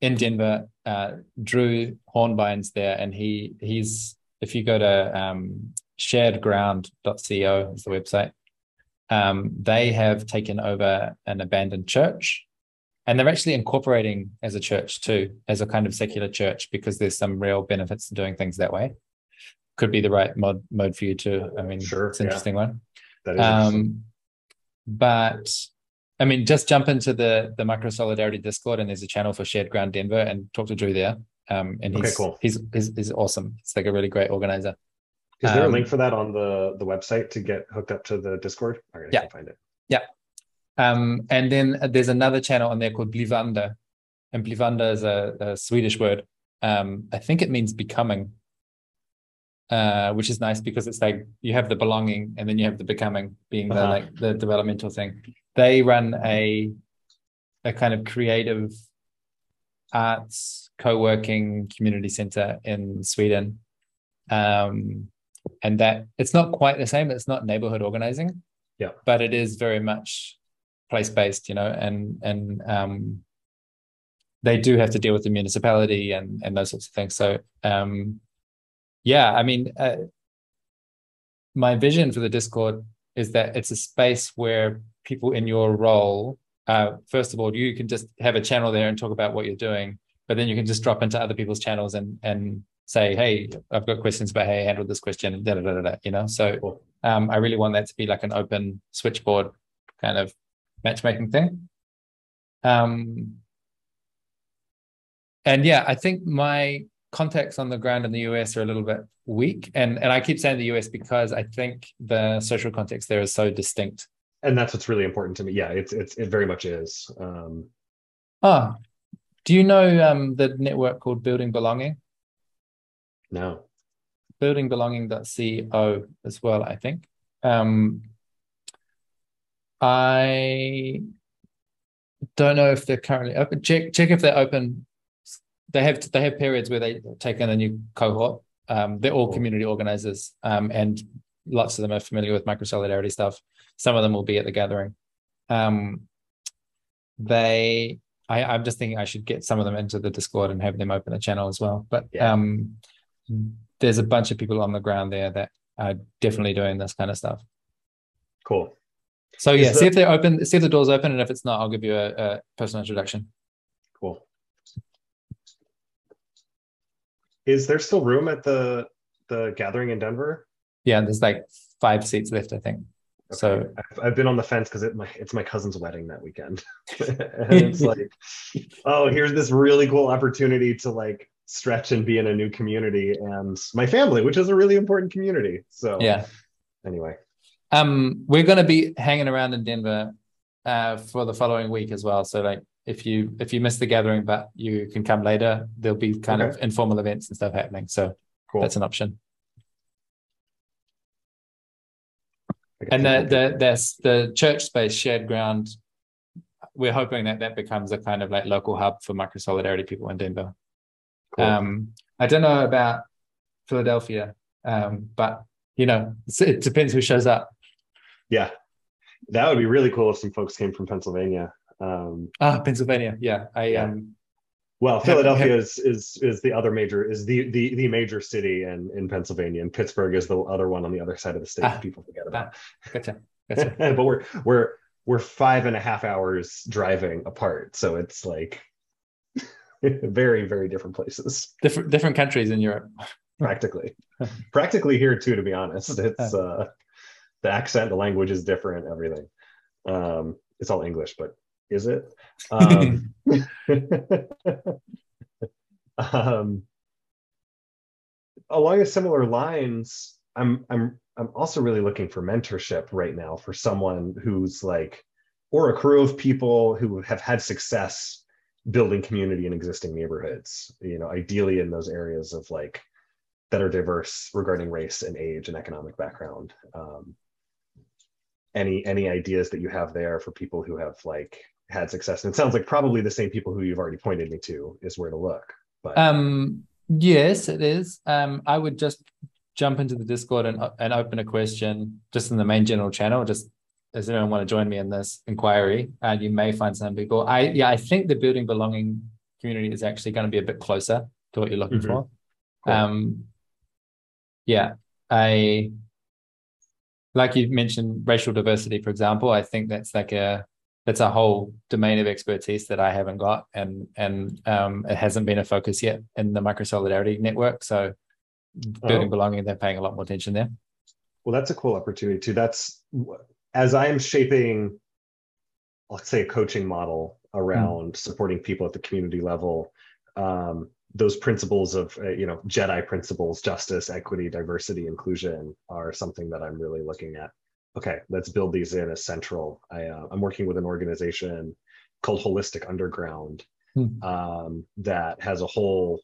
in Denver, uh, Drew Hornbein's there, and he he's if you go to um, sharedground.co is the website um, they have taken over an abandoned church and they're actually incorporating as a church too as a kind of secular church because there's some real benefits to doing things that way could be the right mod mode for you too i mean sure it's an yeah. interesting one that is um, but i mean just jump into the the micro solidarity discord and there's a channel for shared ground denver and talk to drew there um, and he's, okay, cool. he's, he's he's awesome it's like a really great organizer is there um, a link for that on the the website to get hooked up to the Discord? I'm yeah, find it. Yeah. Um, and then there's another channel on there called Blivande, and Blivande is a, a Swedish word. Um, I think it means becoming, uh, which is nice because it's like you have the belonging and then you have the becoming being the uh-huh. like the developmental thing. They run a a kind of creative arts co-working community center in Sweden. Um, and that it's not quite the same it's not neighborhood organizing yeah but it is very much place based you know and and um they do have to deal with the municipality and and those sorts of things so um yeah i mean uh, my vision for the discord is that it's a space where people in your role uh first of all you can just have a channel there and talk about what you're doing but then you can just drop into other people's channels and and say, hey, I've got questions about how you handle this question, da, da, da, da, you know? So um, I really want that to be like an open switchboard kind of matchmaking thing. Um, and yeah, I think my contacts on the ground in the US are a little bit weak. And, and I keep saying the US because I think the social context there is so distinct. And that's what's really important to me. Yeah, it's, it's it very much is. Um... Oh, do you know um, the network called Building Belonging? No. Buildingbelonging.co as well, I think. Um, I don't know if they're currently open. Check check if they're open. They have they have periods where they take in a new cohort. Um, they're all community organizers, um, and lots of them are familiar with micro solidarity stuff. Some of them will be at the gathering. Um, they, I, I'm just thinking I should get some of them into the Discord and have them open a channel as well. But yeah. um, there's a bunch of people on the ground there that are definitely doing this kind of stuff. Cool. So yeah, see if they're open, see if the door's open, and if it's not, I'll give you a, a personal introduction. Cool. Is there still room at the the gathering in Denver? Yeah, there's like five seats left, I think. Okay. So I've, been on the fence because it, my, it's my cousin's wedding that weekend, and it's like, oh, here's this really cool opportunity to like stretch and be in a new community and my family, which is a really important community. So yeah. Anyway, um, we're going to be hanging around in Denver uh, for the following week as well. So like if you if you miss the gathering, but you can come later, there'll be kind okay. of informal events and stuff happening. So cool. that's an option. And the the the the church space shared ground. We're hoping that that becomes a kind of like local hub for micro solidarity people in Denver. Cool. Um, I don't know about Philadelphia, um, but you know, it depends who shows up. Yeah, that would be really cool if some folks came from Pennsylvania. Um, ah, Pennsylvania. Yeah, I yeah. um. Well, Philadelphia have, is is is the other major is the the the major city in in Pennsylvania, and Pittsburgh is the other one on the other side of the state. Ah, people forget about. Ah, gotcha. gotcha. but we're we're we're five and a half hours driving apart, so it's like very very different places different different countries in europe practically practically here too to be honest it's uh the accent the language is different everything um it's all English, but is it? Um, um, along a similar lines, I'm I'm I'm also really looking for mentorship right now for someone who's like, or a crew of people who have had success building community in existing neighborhoods. You know, ideally in those areas of like that are diverse regarding race and age and economic background. Um, any any ideas that you have there for people who have like had success? And it sounds like probably the same people who you've already pointed me to is where to look. But um, yes, it is. Um, I would just jump into the Discord and, and open a question just in the main general channel. Just does anyone want to join me in this inquiry? And you may find some people. I yeah, I think the building belonging community is actually going to be a bit closer to what you're looking mm-hmm. for. Cool. Um, yeah, I like you mentioned racial diversity, for example. I think that's like a that's a whole domain of expertise that I haven't got, and and um, it hasn't been a focus yet in the micro solidarity network. So building oh. belonging, they're paying a lot more attention there. Well, that's a cool opportunity too. That's as I am shaping, let's say, a coaching model around mm. supporting people at the community level. Um, those principles of uh, you know Jedi principles, justice, equity, diversity, inclusion are something that I'm really looking at okay, let's build these in as central. I, uh, I'm working with an organization called Holistic Underground hmm. um, that has a whole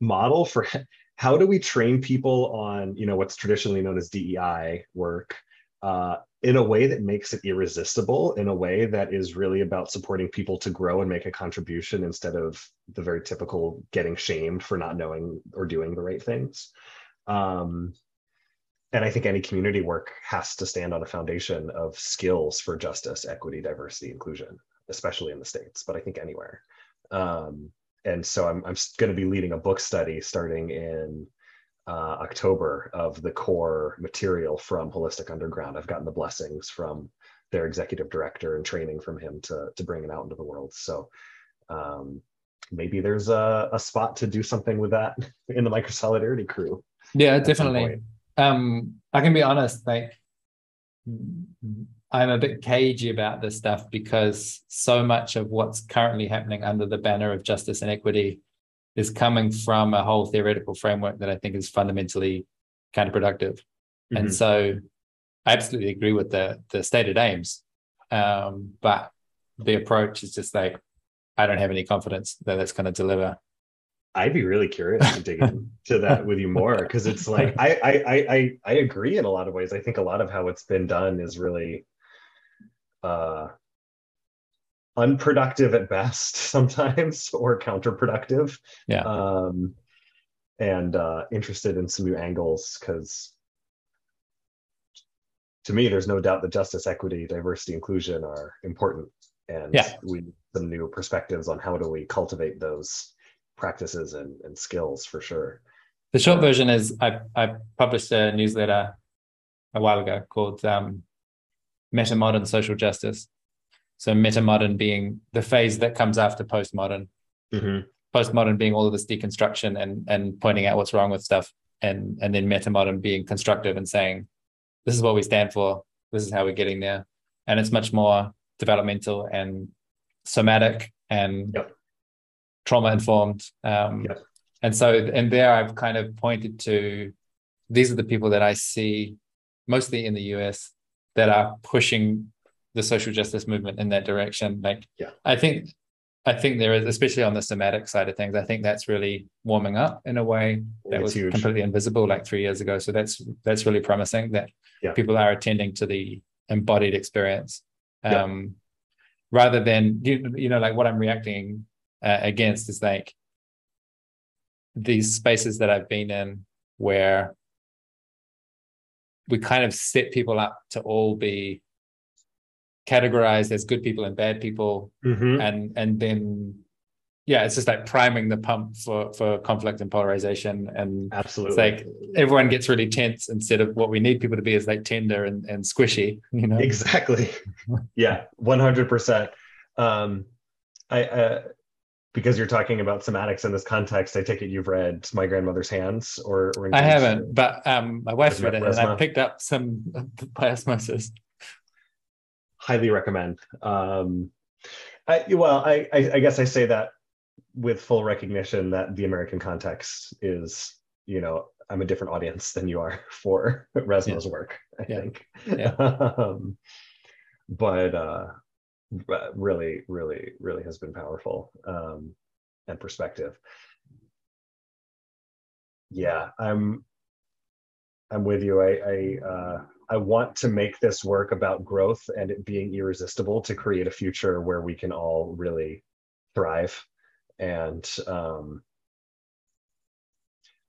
model for how do we train people on you know what's traditionally known as DEI work uh, in a way that makes it irresistible, in a way that is really about supporting people to grow and make a contribution instead of the very typical getting shamed for not knowing or doing the right things. Um, and I think any community work has to stand on a foundation of skills for justice, equity, diversity, inclusion, especially in the States, but I think anywhere. Um, and so I'm, I'm going to be leading a book study starting in uh, October of the core material from Holistic Underground. I've gotten the blessings from their executive director and training from him to, to bring it out into the world. So um, maybe there's a, a spot to do something with that in the Micro Solidarity crew. Yeah, definitely um i can be honest like i'm a bit cagey about this stuff because so much of what's currently happening under the banner of justice and equity is coming from a whole theoretical framework that i think is fundamentally counterproductive mm-hmm. and so i absolutely agree with the the stated aims. Um, but the approach is just like i don't have any confidence that it's going to deliver I'd be really curious to dig into that with you more because it's like I, I I I agree in a lot of ways. I think a lot of how it's been done is really uh unproductive at best sometimes or counterproductive. Yeah. Um and uh interested in some new angles because to me there's no doubt that justice, equity, diversity, inclusion are important. And yeah. we need some new perspectives on how do we cultivate those practices and, and skills for sure. The short version is I, I published a newsletter a while ago called um, Meta Modern Social Justice. So meta modern being the phase that comes after postmodern. Mm-hmm. Postmodern being all of this deconstruction and and pointing out what's wrong with stuff, and and then meta modern being constructive and saying, this is what we stand for. This is how we're getting there, and it's much more developmental and somatic and yep trauma informed. Um. And so, and there I've kind of pointed to these are the people that I see mostly in the US that are pushing the social justice movement in that direction. Like, yeah. I think, I think there is, especially on the somatic side of things, I think that's really warming up in a way that it's was huge. completely invisible like three years ago. So that's that's really promising that yeah. people are attending to the embodied experience, um, yeah. rather than you, you know like what I'm reacting uh, against is like these spaces that I've been in where we kind of set people up to all be categorized as good people and bad people mm-hmm. and and then yeah it's just like priming the pump for for conflict and polarization. And absolutely. it's like everyone gets really tense instead of what we need people to be is like tender and, and squishy you know? Exactly. Yeah 100% um i uh because you're talking about somatics in this context, I take it you've read My Grandmother's Hands or, or I haven't, but um, my wife read it and I picked up some by osmosis. highly recommend. Um, I, well, I, I, I guess I say that with full recognition that the American context is, you know, I'm a different audience than you are for Resmaa's yeah. work. I yeah. think, yeah. um, but uh, really, really, really has been powerful um, and perspective. Yeah, I'm I'm with you. I I, uh, I want to make this work about growth and it being irresistible to create a future where we can all really thrive. And um,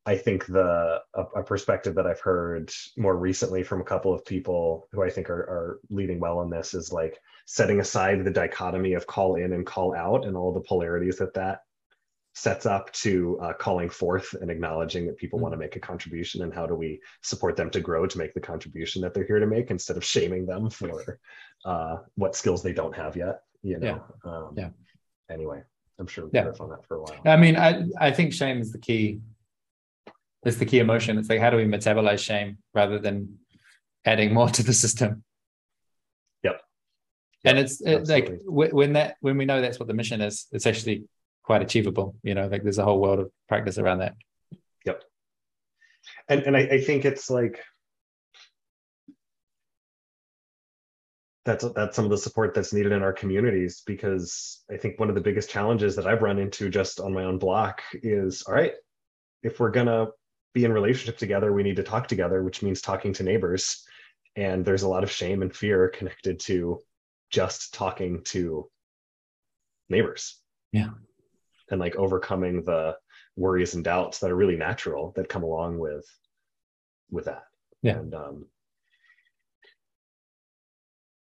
I think the a, a, perspective that I've heard more recently from a couple of people who I think are, are leading well on this is like setting aside the dichotomy of call in and call out and all the polarities that that sets up to uh, calling forth and acknowledging that people mm-hmm. want to make a contribution and how do we support them to grow to make the contribution that they're here to make instead of shaming them for uh, what skills they don't have yet you know yeah, um, yeah. anyway i'm sure we'll yeah. on that for a while i mean i i think shame is the key is the key emotion it's like how do we metabolize shame rather than adding more to the system yep, yep and it's it, like when that when we know that's what the mission is it's actually quite achievable. You know, like there's a whole world of practice around that. Yep. And and I, I think it's like that's that's some of the support that's needed in our communities because I think one of the biggest challenges that I've run into just on my own block is all right, if we're gonna be in relationship together, we need to talk together, which means talking to neighbors. And there's a lot of shame and fear connected to just talking to neighbors. Yeah and like overcoming the worries and doubts that are really natural that come along with with that yeah and um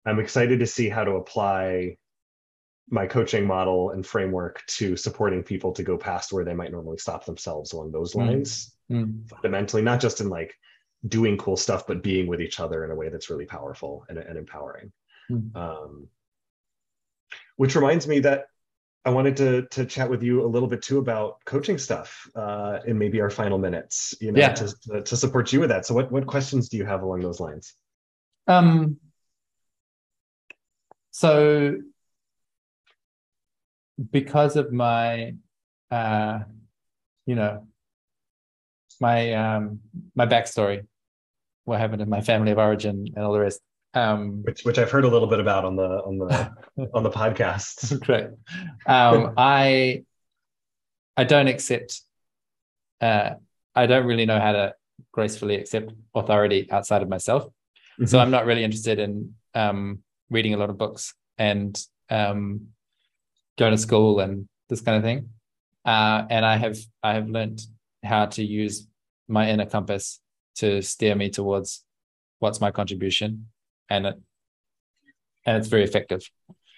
i'm excited to see how to apply my coaching model and framework to supporting people to go past where they might normally stop themselves along those mm. lines mm. fundamentally not just in like doing cool stuff but being with each other in a way that's really powerful and, and empowering mm. um, which reminds me that I wanted to to chat with you a little bit too about coaching stuff uh, in maybe our final minutes, you know, yeah. to, to support you with that. So, what what questions do you have along those lines? Um. So, because of my, uh, you know, my um my backstory, what happened in my family of origin, and all the rest um, which which I've heard a little bit about on the on the on the podcast. Great. Um, I I don't accept. Uh, I don't really know how to gracefully accept authority outside of myself. Mm-hmm. So I'm not really interested in um, reading a lot of books and um, going to school and this kind of thing. Uh, and I have I have learned how to use my inner compass to steer me towards what's my contribution and it and it's very effective.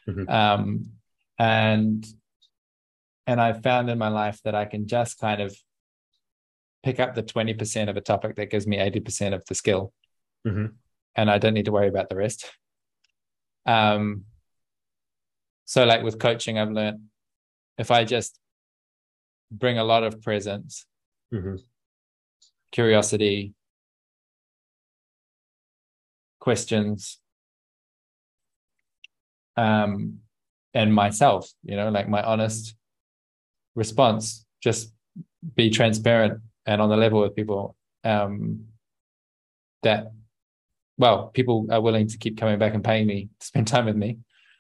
Mm-hmm. Um, and and I found in my life that I can just kind of pick up the 20% of a topic that gives me 80% of the skill. Mm-hmm. And I don't need to worry about the rest. Um, so like with coaching, I've learned if I just bring a lot of presence, mm-hmm. curiosity, questions um, and myself you know like my honest response just be transparent and on the level with people um, that well people are willing to keep coming back and paying me to spend time with me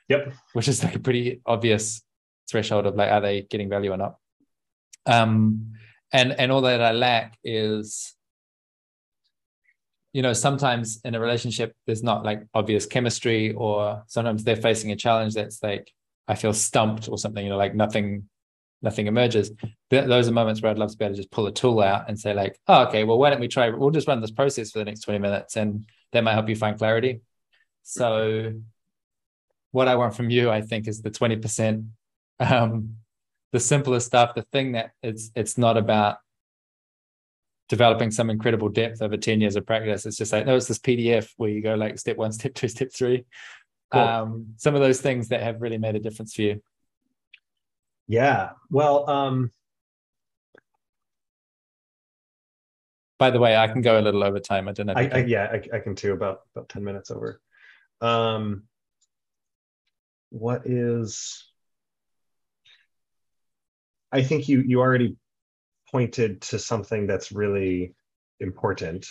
yep. Which is like a pretty obvious threshold of like are they getting value or not. Um and and all that i lack is you know sometimes in a relationship there's not like obvious chemistry or sometimes they're facing a challenge that's like i feel stumped or something you know like nothing nothing emerges. Th- those are moments where i'd love to be able to just pull a tool out and say like oh okay well why don't we try we'll just run this process for the next 20 minutes and that might help you find clarity. So what i want from you i think is the 20% um the simplest stuff the thing that it's it's not about developing some incredible depth over 10 years of practice. It's just like, no, it's this PDF where you go like step one, step two, step three. Cool. Um, some of those things that have really made a difference for you. Yeah. Well, um, by the way, I can go a little over time. I don't know. I, I, yeah, I, I, can too. About about ten minutes over. Um, what is I think you you already pointed to something that's really important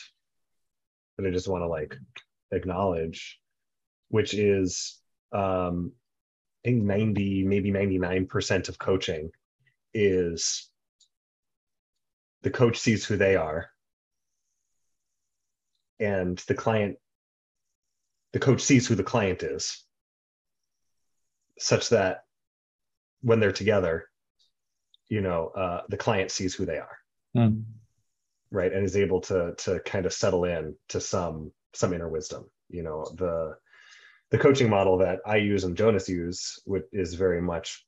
that I just want to like acknowledge, which is um, I think 90, maybe 99% of coaching is the coach sees who they are and the client the coach sees who the client is such that when they're together you know uh, the client sees who they are. Mm. right. And is able to to kind of settle in to some some inner wisdom you know the the coaching model that i use and jonas use is very much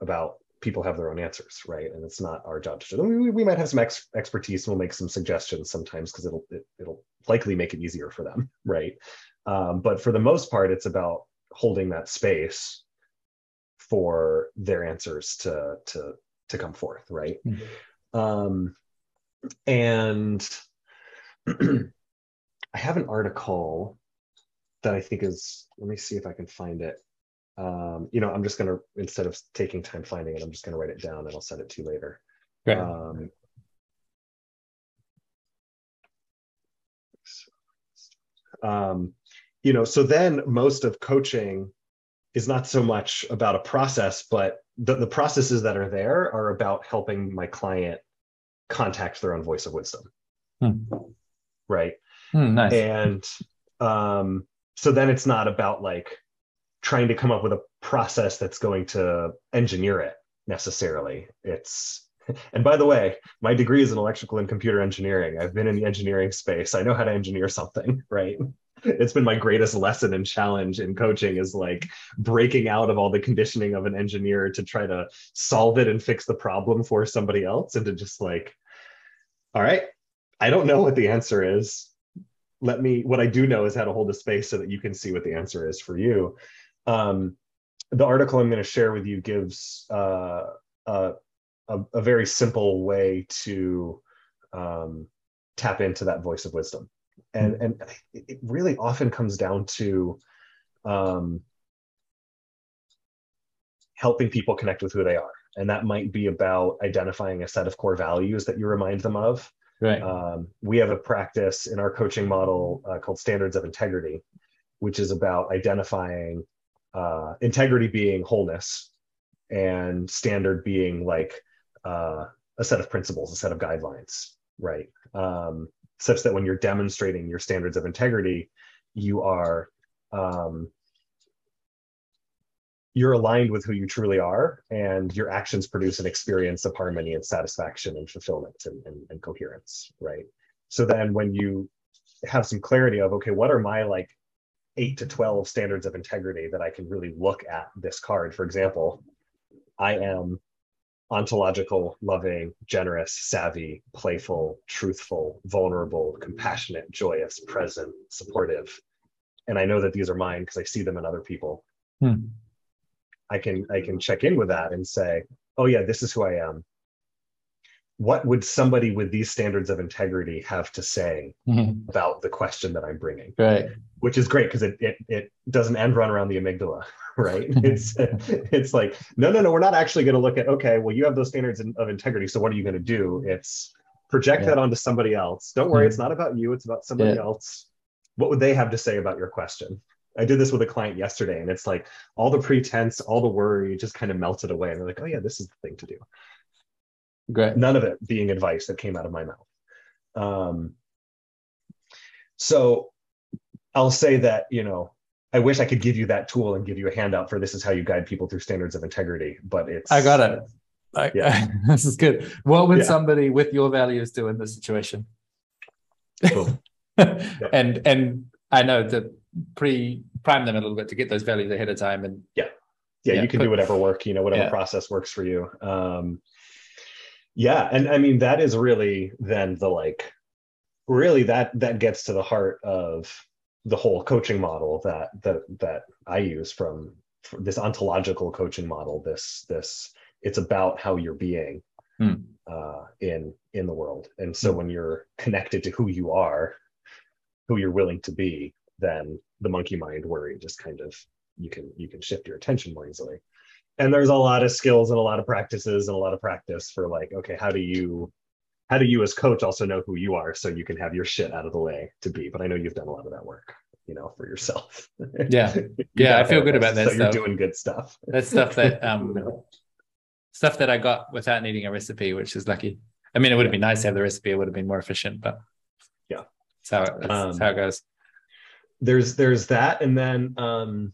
about people have their own answers. Right. And it's not our job to do we, we might have some ex- expertise and we'll make some suggestions sometimes because it'll it, it'll likely make it easier for them. Right. Um, but for the most part it's about holding that space for their answers to to to come forth right mm-hmm. um and i have an article that i think is let me see if i can find it um you know i'm just going to instead of taking time finding it i'm just going to write it down and i'll send it to you later Great. um um you know so then most of coaching is not so much about a process, but the, the processes that are there are about helping my client contact their own voice of wisdom. Hmm. Right. Hmm, nice. And um, so then it's not about like trying to come up with a process that's going to engineer it necessarily. It's and by the way, my degree is in electrical and computer engineering. I've been in the engineering space. I know how to engineer something, right? It's been my greatest lesson and challenge in coaching is like breaking out of all the conditioning of an engineer to try to solve it and fix the problem for somebody else and to just like all right i don't know what the answer is. Let me what i do know is how to hold a space so that you can see what the answer is for you. Um, the article i'm going to share with you gives uh, a, a, very simple way to um, tap into that voice of wisdom and and it really often comes down to um, helping people connect with who they are. And that might be about identifying a set of core values that you remind them of. Right. Um, we have a practice in our coaching model uh, called standards of integrity which is about identifying uh, integrity being wholeness and standard being like uh, a set of principles a set of guidelines right? Um, such that when you're demonstrating your standards of integrity, you are um, you're aligned with who you truly are, and your actions produce an experience of harmony and satisfaction and fulfillment and, and, and coherence, right? So then when you have some clarity of okay, what are my like eight to 12 standards of integrity that I can really look at this card. For example, I am ontological, loving, generous, savvy, playful, truthful, vulnerable, compassionate, joyous, present, supportive. And I know that these are mine because I see them in other people. Hmm. I can I can check in with that and say, oh yeah, this is who I am. What would somebody with these standards of integrity have to say mm-hmm. about the question that I'm bringing? Right. Which is great because it, it it doesn't end run around the amygdala. right it's it's like no no no we're not actually going to look at okay well you have those standards of integrity so what are you going to do it's project yeah. that onto somebody else don't worry mm-hmm. it's not about you it's about somebody yeah. else what would they have to say about your question i did this with a client yesterday and it's like all the pretense all the worry just kind of melted away and they're like oh yeah this is the thing to do great none of it being advice that came out of my mouth um, so i'll say that you know I wish I could give you that tool and give you a handout for this is how you guide people through standards of integrity, but it's I got it. I, yeah. this is good. What would yeah. somebody with your values do in this situation? Cool. yeah. And and I know to pre prime them a little bit to get those values ahead of time and yeah. Yeah, yeah you can put, do whatever work, you know, whatever process works for you. Um yeah, and I mean that is really then the like really that that gets to the heart of the whole coaching model that that that I use from, from this ontological coaching model. This this it's about how you're being hmm. uh, in in the world, and so hmm. when you're connected to who you are, who you're willing to be, then the monkey mind worry just kind of you can you can shift your attention more easily and there's a lot of skills and a lot of practices and a lot of practice for like okay how do you how do you as coach also know who you are so you can have your shit out of the way to be? But i know you've done a lot of that work you know for yourself. Yeah. Yeah i feel good about that so stuff. you're doing good stuff. That's stuff that um stuff that i got without needing a recipe which is lucky. I mean it would have been nice to have the recipe it would have been more efficient but yeah. That's how, that's, um, that's how it goes. there's there's that and then um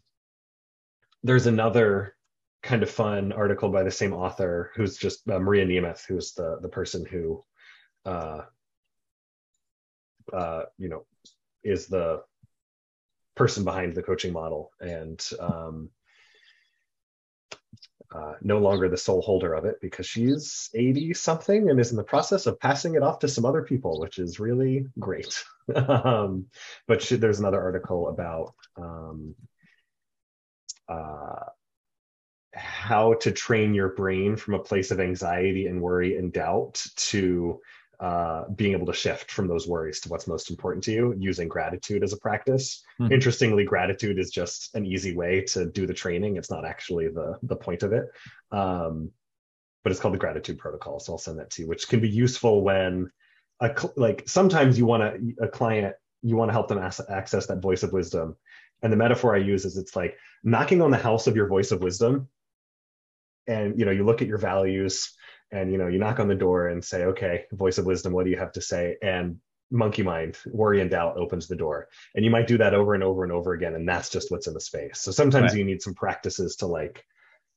there's another kind of fun article by the same author who's just uh, Maria Nemeth, who's the the person who, uh, uh, you know, is the person behind the coaching model and um, uh, no longer the sole holder of it because she's 80 something and is in the process of passing it off to some other people, which is really great. um, but she, there's another article about um, uh, how to train your brain from a place of anxiety and worry and doubt to uh, being able to shift from those worries to what's most important to you using gratitude as a practice. Mm-hmm. Interestingly, gratitude is just an easy way to do the training. It's not actually the the point of it. Um, but it's called the gratitude protocol. So I'll send that to you, which can be useful when a like sometimes you want to a client you want to help them access that voice of wisdom. And the metaphor I use is it's like knocking on the house of your voice of wisdom and you know you look at your values and you know you knock on the door and say okay voice of wisdom what do you have to say and monkey mind worry and doubt opens the door and you might do that over and over and over again and that's just what's in the space so sometimes right. you need some practices to like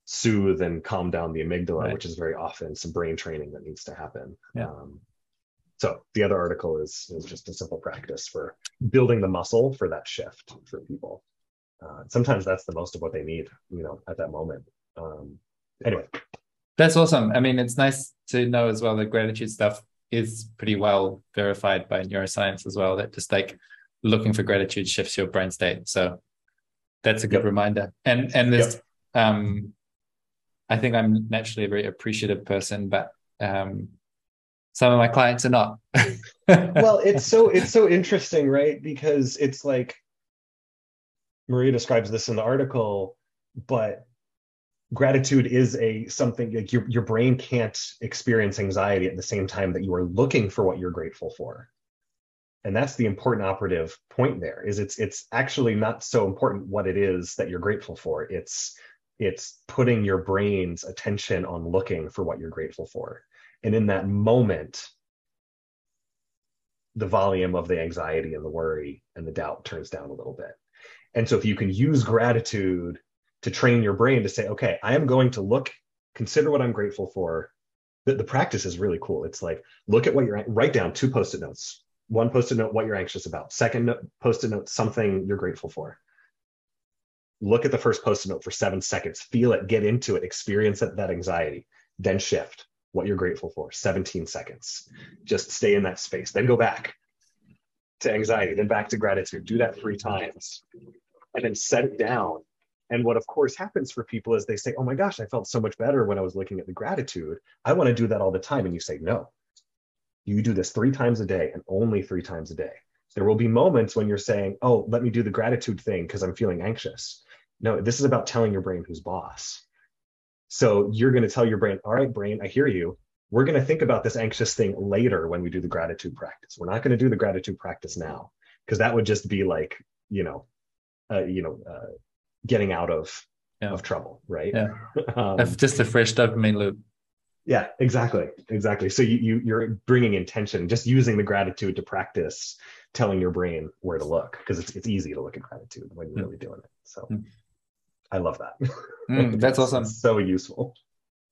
soothe and calm down the amygdala right. which is very often some brain training that needs to happen yeah. Um, so the other article is is just a simple practice for building the muscle for that shift for people uh, sometimes that's the most of what they need you know at that moment um, anyway. That's awesome. I mean it's nice to know as well that gratitude stuff is pretty well verified by neuroscience as well that just like looking for gratitude shifts your brain state. So that's a good yep. reminder. And and this yep. um i think i'm naturally a very appreciative person but um some of my clients are not. Well it's so it's so interesting right? Because it's like maria describes this in the article but gratitude is a something like your, your brain can't experience anxiety at the same time that you are looking for what you're grateful for. And that's the important operative point there is it's it's actually not so important what it is that you're grateful for. It's it's putting your brain's attention on looking for what you're grateful for. And in that moment the volume of the anxiety and the worry and the doubt turns down a little bit. And so if you can use gratitude to train your brain to say, okay, I am going to look, consider what I'm grateful for. The, the practice is really cool. It's like, look at what you're, write down two post it notes. One post it note, what you're anxious about. Second post it note, something you're grateful for. Look at the first post it note for seven seconds, feel it, get into it, experience it, that anxiety, then shift what you're grateful for 17 seconds. Just stay in that space, then go back to anxiety, then back to gratitude. Do that three times and then set it down and what, of course, happens for people is they say, Oh my gosh, I felt so much better when I was looking at the gratitude. I want to do that all the time. And you say, No, you do this three times a day and only three times a day. There will be moments when you're saying, Oh, let me do the gratitude thing because I'm feeling anxious. No, this is about telling your brain who's boss. So you're going to tell your brain, All right, brain, I hear you. We're going to think about this anxious thing later when we do the gratitude practice. We're not going to do the gratitude practice now because that would just be like, you know, uh, you know, uh, getting out of yeah. of trouble, right? Yeah, um, just a fresh dopamine loop. Yeah, exactly, exactly. So you, you you're bringing intention, just using the gratitude to practice telling your brain where to look because it's it's easy to look at gratitude when you're mm. really doing it. So mm. I love that. Mm, that's awesome. so useful.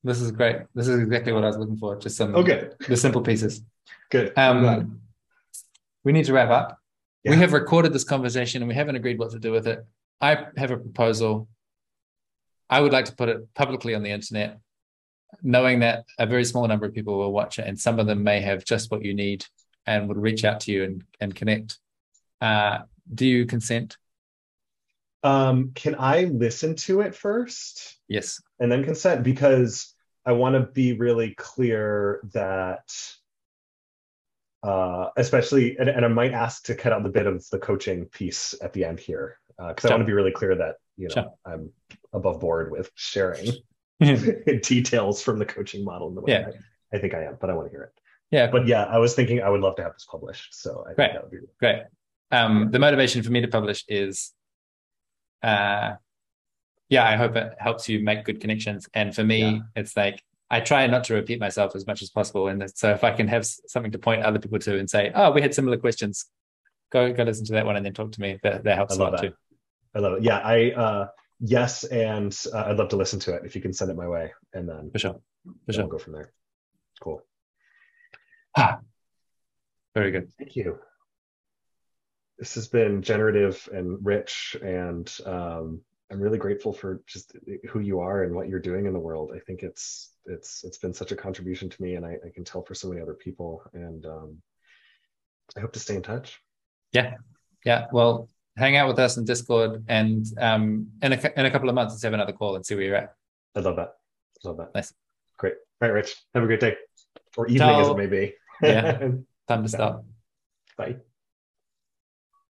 This is great. This is exactly what I was looking for. Just some okay. the simple pieces. Good. Um, we need to wrap up. Yeah. We have recorded this conversation and we haven't agreed what to do with it. I have a proposal. I would like to put it publicly on the internet, knowing that a very small number of people will watch it, and some of them may have just what you need and would reach out to you and, and connect. Uh, do you consent? Um, can I listen to it first? Yes. And then consent because I want to be really clear that, uh, especially, and, and I might ask to cut out the bit of the coaching piece at the end here because uh, I want to be really clear that you know Sure. I'm above board with sharing details from the coaching model in the way Yeah. I, I think I am, but I want to hear it. yeah, But yeah, I was thinking I would love to have this published. So I think Great. that would be great. Um, the motivation for me to publish is, uh, yeah, I hope it helps you make good connections. And for me, Yeah. it's like I try not to repeat myself as much as possible. And so if I can have something to point other people to and say, "Oh, we had similar questions," go go listen to that one and then talk to me. That that helps a lot that. too. I love it. Yeah, I uh yes, and uh, I'd love to listen to it if you can send it my way, and then For sure, for sure. we'll go from there. Cool. Very good. Thank you. This has been generative and rich, and um, I'm really grateful for just who you are and what you're doing in the world. I think it's it's it's been such a contribution to me, and I, I can tell for so many other people. And um, I hope to stay in touch. Yeah, yeah. Well, hang out with us in Discord, and um, in a in a couple of months, let's have another call and see where you're at. I love that. I love that. Nice. Great. All right, Rich. Have a great day or evening, as it may be. Yeah. Time to stop. Bye.